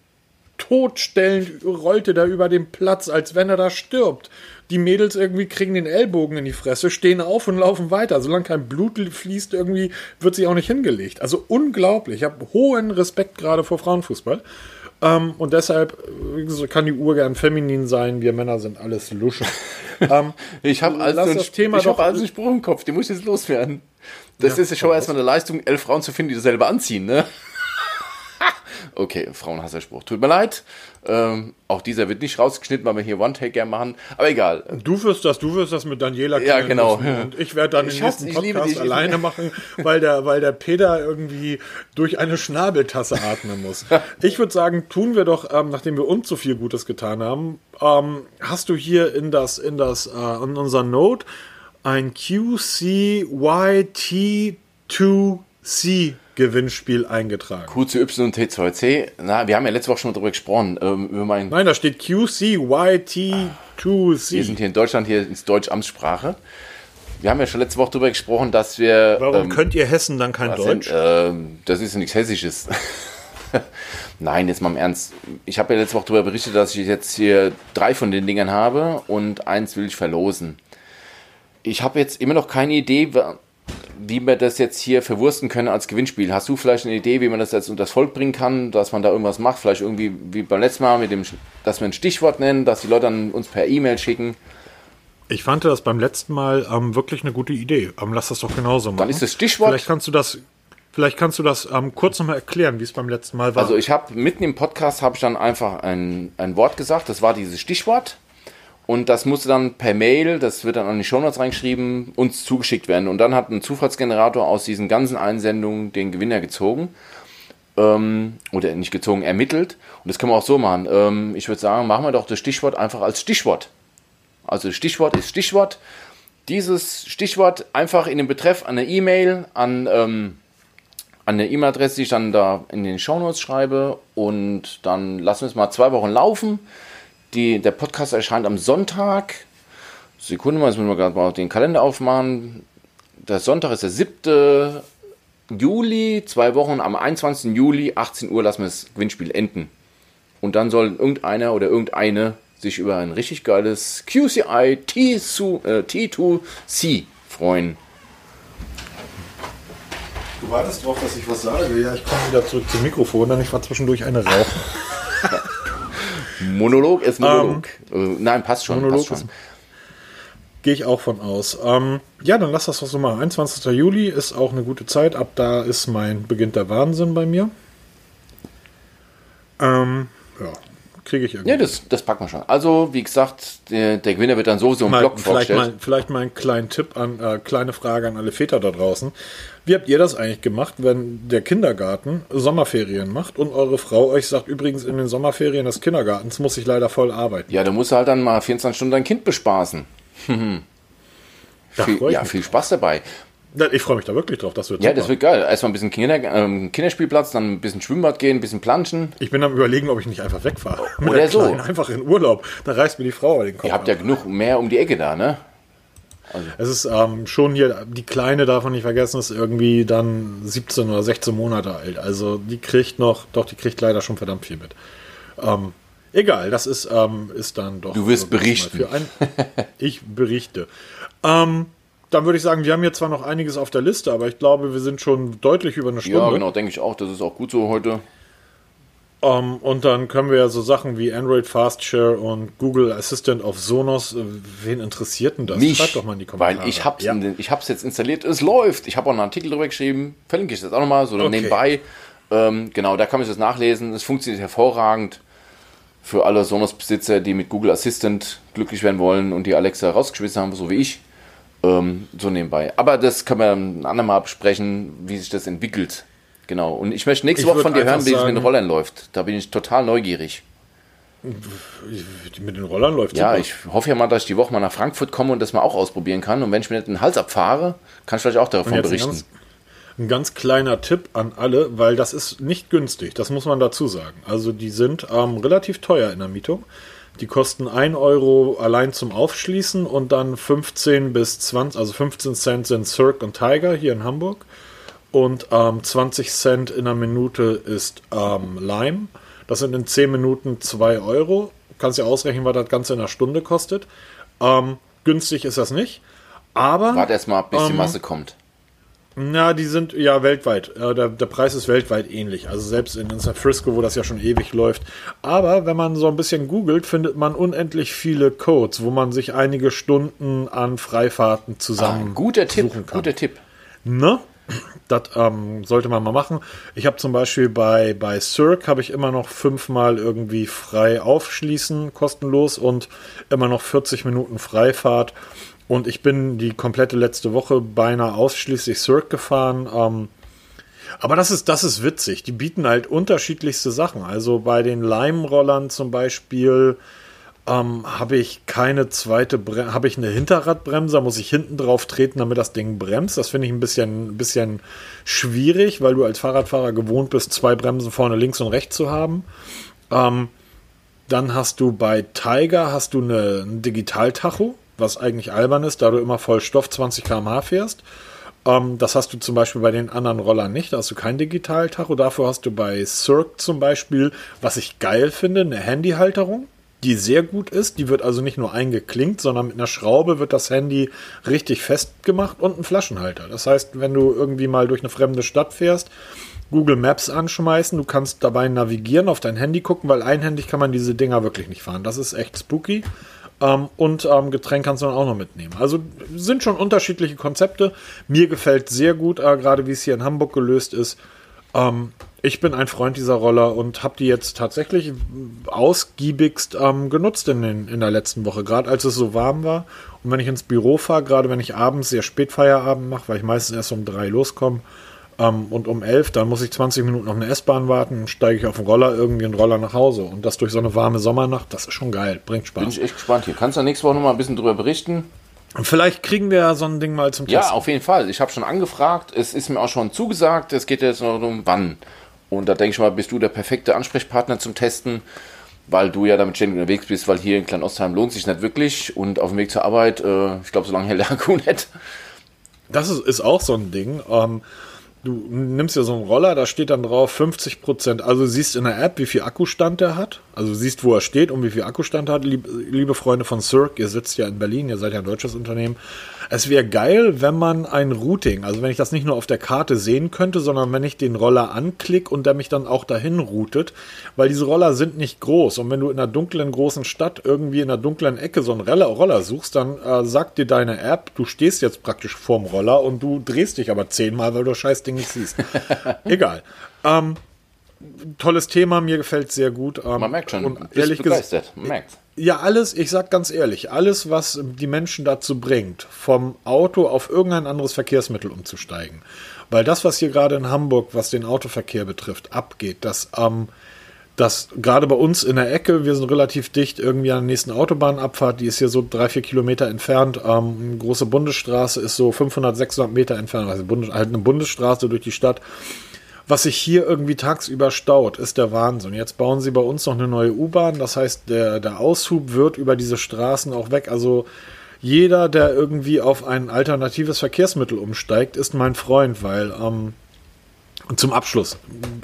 totstellend, rollte da über den Platz, als wenn er da stirbt. Die Mädels irgendwie kriegen den Ellbogen in die Fresse, stehen auf und laufen weiter. Solange kein Blut fließt, irgendwie wird sie auch nicht hingelegt. Also unglaublich. Ich habe hohen Respekt gerade vor Frauenfußball. Ähm, und deshalb kann die Uhr gern feminin sein. Wir Männer sind alles Luschen. [laughs] ähm, ich habe also, das Thema ich hab also einen Spruch im Kopf, den muss ich jetzt loswerden. Das ja, ist ja schon erstmal eine Leistung, elf Frauen zu finden, die das selber anziehen, ne? [laughs] okay, Frauenhasserspruch. Tut mir leid. Ähm, auch dieser wird nicht rausgeschnitten, weil wir hier One-Take gerne machen. Aber egal. Du wirst das, du wirst das mit Daniela Ja, genau. Und ich werde dann ich den nächsten Podcast alleine machen, weil der, weil der Peter irgendwie durch eine Schnabeltasse atmen muss. [laughs] ich würde sagen, tun wir doch, ähm, nachdem wir uns so viel Gutes getan haben, ähm, hast du hier in das, in das, äh, in unser Note ein QCYT2C Gewinnspiel eingetragen. QCY und Na, wir haben ja letzte Woche schon darüber gesprochen. Ähm, über mein Nein, da steht QCYT2C. Wir sind hier in Deutschland, hier ist Deutsch Amtssprache. Wir haben ja schon letzte Woche darüber gesprochen, dass wir. Warum ähm, könnt ihr Hessen dann kein Deutsch? Denn, äh, das ist ja nichts Hessisches. [laughs] Nein, jetzt mal im Ernst. Ich habe ja letzte Woche darüber berichtet, dass ich jetzt hier drei von den Dingern habe und eins will ich verlosen. Ich habe jetzt immer noch keine Idee, wie wir das jetzt hier verwursten können als Gewinnspiel. Hast du vielleicht eine Idee, wie man das jetzt unter das Volk bringen kann, dass man da irgendwas macht? Vielleicht irgendwie wie beim letzten Mal, mit dem, dass wir ein Stichwort nennen, dass die Leute dann uns per E-Mail schicken. Ich fand das beim letzten Mal ähm, wirklich eine gute Idee. Ähm, lass das doch genauso machen. Dann ist das Stichwort. Vielleicht kannst du das, vielleicht kannst du das ähm, kurz nochmal erklären, wie es beim letzten Mal war. Also ich habe mitten im Podcast habe ich dann einfach ein, ein Wort gesagt. Das war dieses Stichwort. Und das musste dann per Mail, das wird dann an die Shownotes reingeschrieben, uns zugeschickt werden. Und dann hat ein Zufallsgenerator aus diesen ganzen Einsendungen den Gewinner gezogen. Ähm, oder nicht gezogen, ermittelt. Und das können wir auch so machen. Ähm, ich würde sagen, machen wir doch das Stichwort einfach als Stichwort. Also Stichwort ist Stichwort. Dieses Stichwort einfach in den Betreff an eine E-Mail, an, ähm, an eine E-Mail-Adresse, die ich dann da in den Shownotes schreibe. Und dann lassen wir es mal zwei Wochen laufen. Die, der Podcast erscheint am Sonntag. Sekunde mal, jetzt müssen wir gerade mal den Kalender aufmachen. Der Sonntag ist der 7. Juli, zwei Wochen am 21. Juli, 18 Uhr lassen wir das Gewinnspiel enden. Und dann soll irgendeiner oder irgendeine sich über ein richtig geiles QCI T2C äh, freuen. Du wartest drauf, dass ich was sage. Ja, ich komme wieder zurück zum Mikrofon, dann ich war zwischendurch eine Rauchen. [laughs] Monolog ist Monolog. Ähm, Nein, passt schon. Monolog passt schon. Gehe ich auch von aus. Ähm, ja, dann lass das so mal. 21. Juli ist auch eine gute Zeit. Ab da ist mein beginnt der Wahnsinn bei mir. Ähm, ja, kriege ich irgendwie. Ja, das, das packen wir schon. Also, wie gesagt, der, der Gewinner wird dann sowieso im mal, Blog vielleicht vorgestellt. Mal, vielleicht mal einen kleinen Tipp an, äh, kleine Frage an alle Väter da draußen. Wie habt ihr das eigentlich gemacht, wenn der Kindergarten Sommerferien macht und eure Frau euch sagt, übrigens in den Sommerferien des Kindergartens muss ich leider voll arbeiten? Ja, da musst du halt dann mal 24 Stunden dein Kind bespaßen. [laughs] viel, ja, viel Spaß dabei. Ich freue mich da wirklich drauf, das wird Ja, super. das wird geil. Erstmal ein bisschen Kinder, ähm, Kinderspielplatz, dann ein bisschen Schwimmbad gehen, ein bisschen planschen. Ich bin am überlegen, ob ich nicht einfach wegfahre. [laughs] Oder so. Einfach in Urlaub. Da reißt mir die Frau den Kopf. Ihr habt ja genug mehr um die Ecke da, ne? Also. Es ist ähm, schon hier, die Kleine darf man nicht vergessen, ist irgendwie dann 17 oder 16 Monate alt. Also die kriegt noch, doch, die kriegt leider schon verdammt viel mit. Ähm, egal, das ist, ähm, ist dann doch. Du wirst berichten. Ein, ich berichte. Ähm, dann würde ich sagen, wir haben jetzt zwar noch einiges auf der Liste, aber ich glaube, wir sind schon deutlich über eine Stunde. Ja, genau, denke ich auch. Das ist auch gut so heute. Um, ähm, und dann können wir ja so Sachen wie Android Fast Share und Google Assistant auf Sonos. Äh, wen interessiert denn das? Mich, Schreibt doch mal in die Kommentare. Weil ich habe es ja. jetzt installiert, es läuft. Ich habe auch einen Artikel darüber geschrieben, verlinke ich das auch nochmal, so okay. nebenbei. Ähm, genau, da kann man das nachlesen. Es funktioniert hervorragend für alle Sonos-Besitzer, die mit Google Assistant glücklich werden wollen und die Alexa rausgeschmissen haben, so wie ich. Ähm, so nebenbei. Aber das können wir ein andermal besprechen, wie sich das entwickelt Genau. Und ich möchte nächste ich Woche von dir hören, wie es mit den Rollern läuft. Da bin ich total neugierig. Mit den Rollern läuft Ja, super. ich hoffe ja mal, dass ich die Woche mal nach Frankfurt komme und das mal auch ausprobieren kann. Und wenn ich mir den Hals abfahre, kann ich vielleicht auch davon berichten. Ein ganz, ein ganz, kleiner Tipp an alle, weil das ist nicht günstig, das muss man dazu sagen. Also die sind ähm, relativ teuer in der Mietung. Die kosten 1 Euro allein zum Aufschließen und dann 15 bis 20, also 15 Cent sind Cirque und Tiger hier in Hamburg. Und ähm, 20 Cent in einer Minute ist ähm, Lime. Das sind in 10 Minuten 2 Euro. Kannst ja ausrechnen, was das Ganze in einer Stunde kostet. Ähm, günstig ist das nicht. Aber. Warte erstmal, bis die ähm, Masse kommt. Na, die sind ja weltweit. Äh, der, der Preis ist weltweit ähnlich. Also selbst in, San Frisco, wo das ja schon ewig läuft. Aber wenn man so ein bisschen googelt, findet man unendlich viele Codes, wo man sich einige Stunden an Freifahrten zusammen. Ah, guter Tipp, kann. guter Tipp. Ne? Das ähm, sollte man mal machen. Ich habe zum Beispiel bei, bei Cirque habe ich immer noch fünfmal irgendwie frei aufschließen, kostenlos und immer noch 40 Minuten Freifahrt. Und ich bin die komplette letzte Woche beinahe ausschließlich Cirque gefahren. Ähm, aber das ist, das ist witzig. Die bieten halt unterschiedlichste Sachen. Also bei den Leimrollern zum Beispiel ähm, habe ich keine zweite Bremse, habe ich eine Hinterradbremse, muss ich hinten drauf treten, damit das Ding bremst. Das finde ich ein bisschen, ein bisschen schwierig, weil du als Fahrradfahrer gewohnt bist, zwei Bremsen vorne links und rechts zu haben. Ähm, dann hast du bei Tiger hast du eine, ein Digitaltacho was eigentlich albern ist, da du immer voll Stoff 20 km/h fährst. Ähm, das hast du zum Beispiel bei den anderen Rollern nicht. Da hast du kein Digitaltacho. Dafür hast du bei Cirque zum Beispiel, was ich geil finde, eine Handyhalterung, die sehr gut ist. Die wird also nicht nur eingeklinkt, sondern mit einer Schraube wird das Handy richtig festgemacht und ein Flaschenhalter. Das heißt, wenn du irgendwie mal durch eine fremde Stadt fährst, Google Maps anschmeißen, du kannst dabei navigieren, auf dein Handy gucken, weil einhändig kann man diese Dinger wirklich nicht fahren. Das ist echt spooky. Ähm, und ähm, Getränk kannst du dann auch noch mitnehmen. Also sind schon unterschiedliche Konzepte. Mir gefällt sehr gut, äh, gerade wie es hier in Hamburg gelöst ist. Ähm, ich bin ein Freund dieser Roller und habe die jetzt tatsächlich ausgiebigst ähm, genutzt in, den, in der letzten Woche, gerade als es so warm war. Und wenn ich ins Büro fahre, gerade wenn ich abends sehr spät Feierabend mache, weil ich meistens erst um drei loskomme, ähm, und um elf, dann muss ich 20 Minuten auf eine S-Bahn warten, steige ich auf den Roller, irgendwie einen Roller nach Hause. Und das durch so eine warme Sommernacht, das ist schon geil, bringt Spaß. Bin ich echt gespannt hier. Kannst du nächste Woche noch mal ein bisschen drüber berichten? Vielleicht kriegen wir ja so ein Ding mal zum Test. Ja, auf jeden Fall. Ich habe schon angefragt. Es ist mir auch schon zugesagt. Es geht jetzt noch um wann. Und da denke ich mal, bist du der perfekte Ansprechpartner zum Testen, weil du ja damit ständig unterwegs bist, weil hier in Kleinostheim lohnt sich nicht wirklich. Und auf dem Weg zur Arbeit, äh, ich glaube, so lange hält der Akku nicht. Das ist, ist auch so ein Ding. Ähm, du nimmst ja so einen Roller, da steht dann drauf 50 Prozent. Also siehst in der App, wie viel Akkustand der hat. Also siehst, wo er steht und wie viel Akkustand er hat. Lieb, liebe Freunde von Cirque, ihr sitzt ja in Berlin, ihr seid ja ein deutsches Unternehmen. Es wäre geil, wenn man ein Routing, also wenn ich das nicht nur auf der Karte sehen könnte, sondern wenn ich den Roller anklicke und der mich dann auch dahin routet, weil diese Roller sind nicht groß. Und wenn du in einer dunklen großen Stadt irgendwie in einer dunklen Ecke so einen Roller suchst, dann äh, sagt dir deine App, du stehst jetzt praktisch vorm Roller und du drehst dich aber zehnmal, weil du das scheiß Ding nicht siehst. [laughs] Egal. Ähm, tolles Thema, mir gefällt sehr gut. Ähm, Man merkt schon, und ehrlich gesagt, Man merkt. Ja, alles, ich sag ganz ehrlich, alles, was die Menschen dazu bringt, vom Auto auf irgendein anderes Verkehrsmittel umzusteigen. Weil das, was hier gerade in Hamburg, was den Autoverkehr betrifft, abgeht, dass ähm, das gerade bei uns in der Ecke, wir sind relativ dicht irgendwie an der nächsten Autobahnabfahrt, die ist hier so drei, vier Kilometer entfernt. Ähm, große Bundesstraße ist so 500, 600 Meter entfernt, also Bundes halt eine Bundesstraße durch die Stadt was sich hier irgendwie tagsüber staut, ist der Wahnsinn. Jetzt bauen sie bei uns noch eine neue U-Bahn. Das heißt, der, der Aushub wird über diese Straßen auch weg. Also jeder, der irgendwie auf ein alternatives Verkehrsmittel umsteigt, ist mein Freund, weil ähm, zum Abschluss,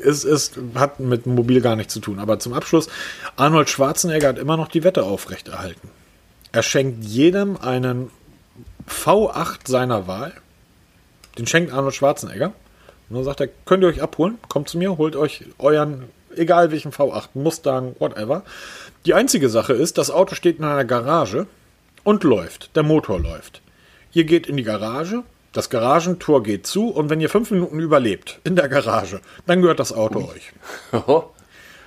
es, es hat mit Mobil gar nichts zu tun, aber zum Abschluss, Arnold Schwarzenegger hat immer noch die Wette aufrechterhalten. Er schenkt jedem einen V8 seiner Wahl. Den schenkt Arnold Schwarzenegger. Und dann sagt er, könnt ihr euch abholen, kommt zu mir, holt euch euren, egal welchen V8, Mustang, whatever. Die einzige Sache ist, das Auto steht in einer Garage und läuft, der Motor läuft. Ihr geht in die Garage, das Garagentor geht zu und wenn ihr fünf Minuten überlebt in der Garage, dann gehört das Auto euch. [laughs]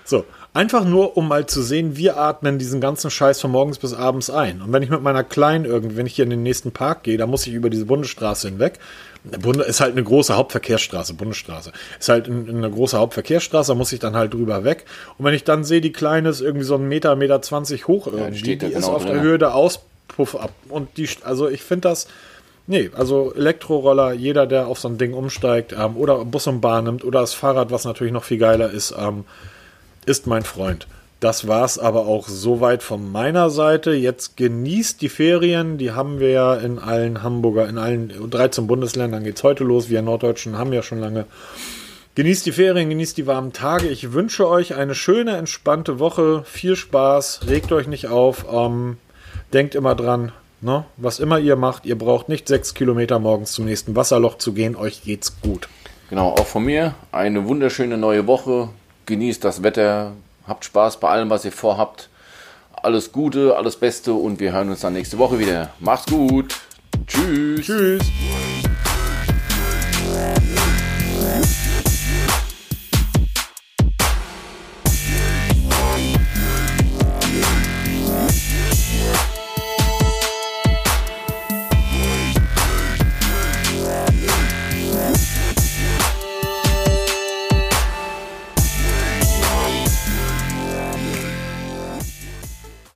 So, einfach nur, um mal zu sehen, wir atmen diesen ganzen Scheiß von morgens bis abends ein. Und wenn ich mit meiner Kleinen irgendwie, wenn ich hier in den nächsten Park gehe, dann muss ich über diese Bundesstraße hinweg. Ist halt eine große Hauptverkehrsstraße, Bundesstraße. Ist halt eine große Hauptverkehrsstraße, da muss ich dann halt drüber weg. Und wenn ich dann sehe, die Kleine ist irgendwie so ein Meter, Meter zwanzig hoch irgendwie, ja, die genau ist auf drin. der Höhe der Auspuff ab. Und die, also ich finde das, nee, also Elektroroller, jeder, der auf so ein Ding umsteigt, ähm, oder Bus und Bahn nimmt, oder das Fahrrad, was natürlich noch viel geiler ist, ähm, ist mein Freund. Das war's aber auch soweit von meiner Seite. Jetzt genießt die Ferien. Die haben wir ja in allen Hamburger, in allen 13 Bundesländern geht's heute los. Wir Norddeutschen haben ja schon lange. Genießt die Ferien, genießt die warmen Tage. Ich wünsche euch eine schöne, entspannte Woche. Viel Spaß. Regt euch nicht auf. Ähm, denkt immer dran, ne? was immer ihr macht, ihr braucht nicht sechs Kilometer morgens zum nächsten Wasserloch zu gehen. Euch geht's gut. Genau, auch von mir eine wunderschöne neue Woche. Genießt das Wetter, Habt Spaß bei allem, was ihr vorhabt. Alles Gute, alles Beste und wir hören uns dann nächste Woche wieder. Macht's gut. Tschüss. Tschüss.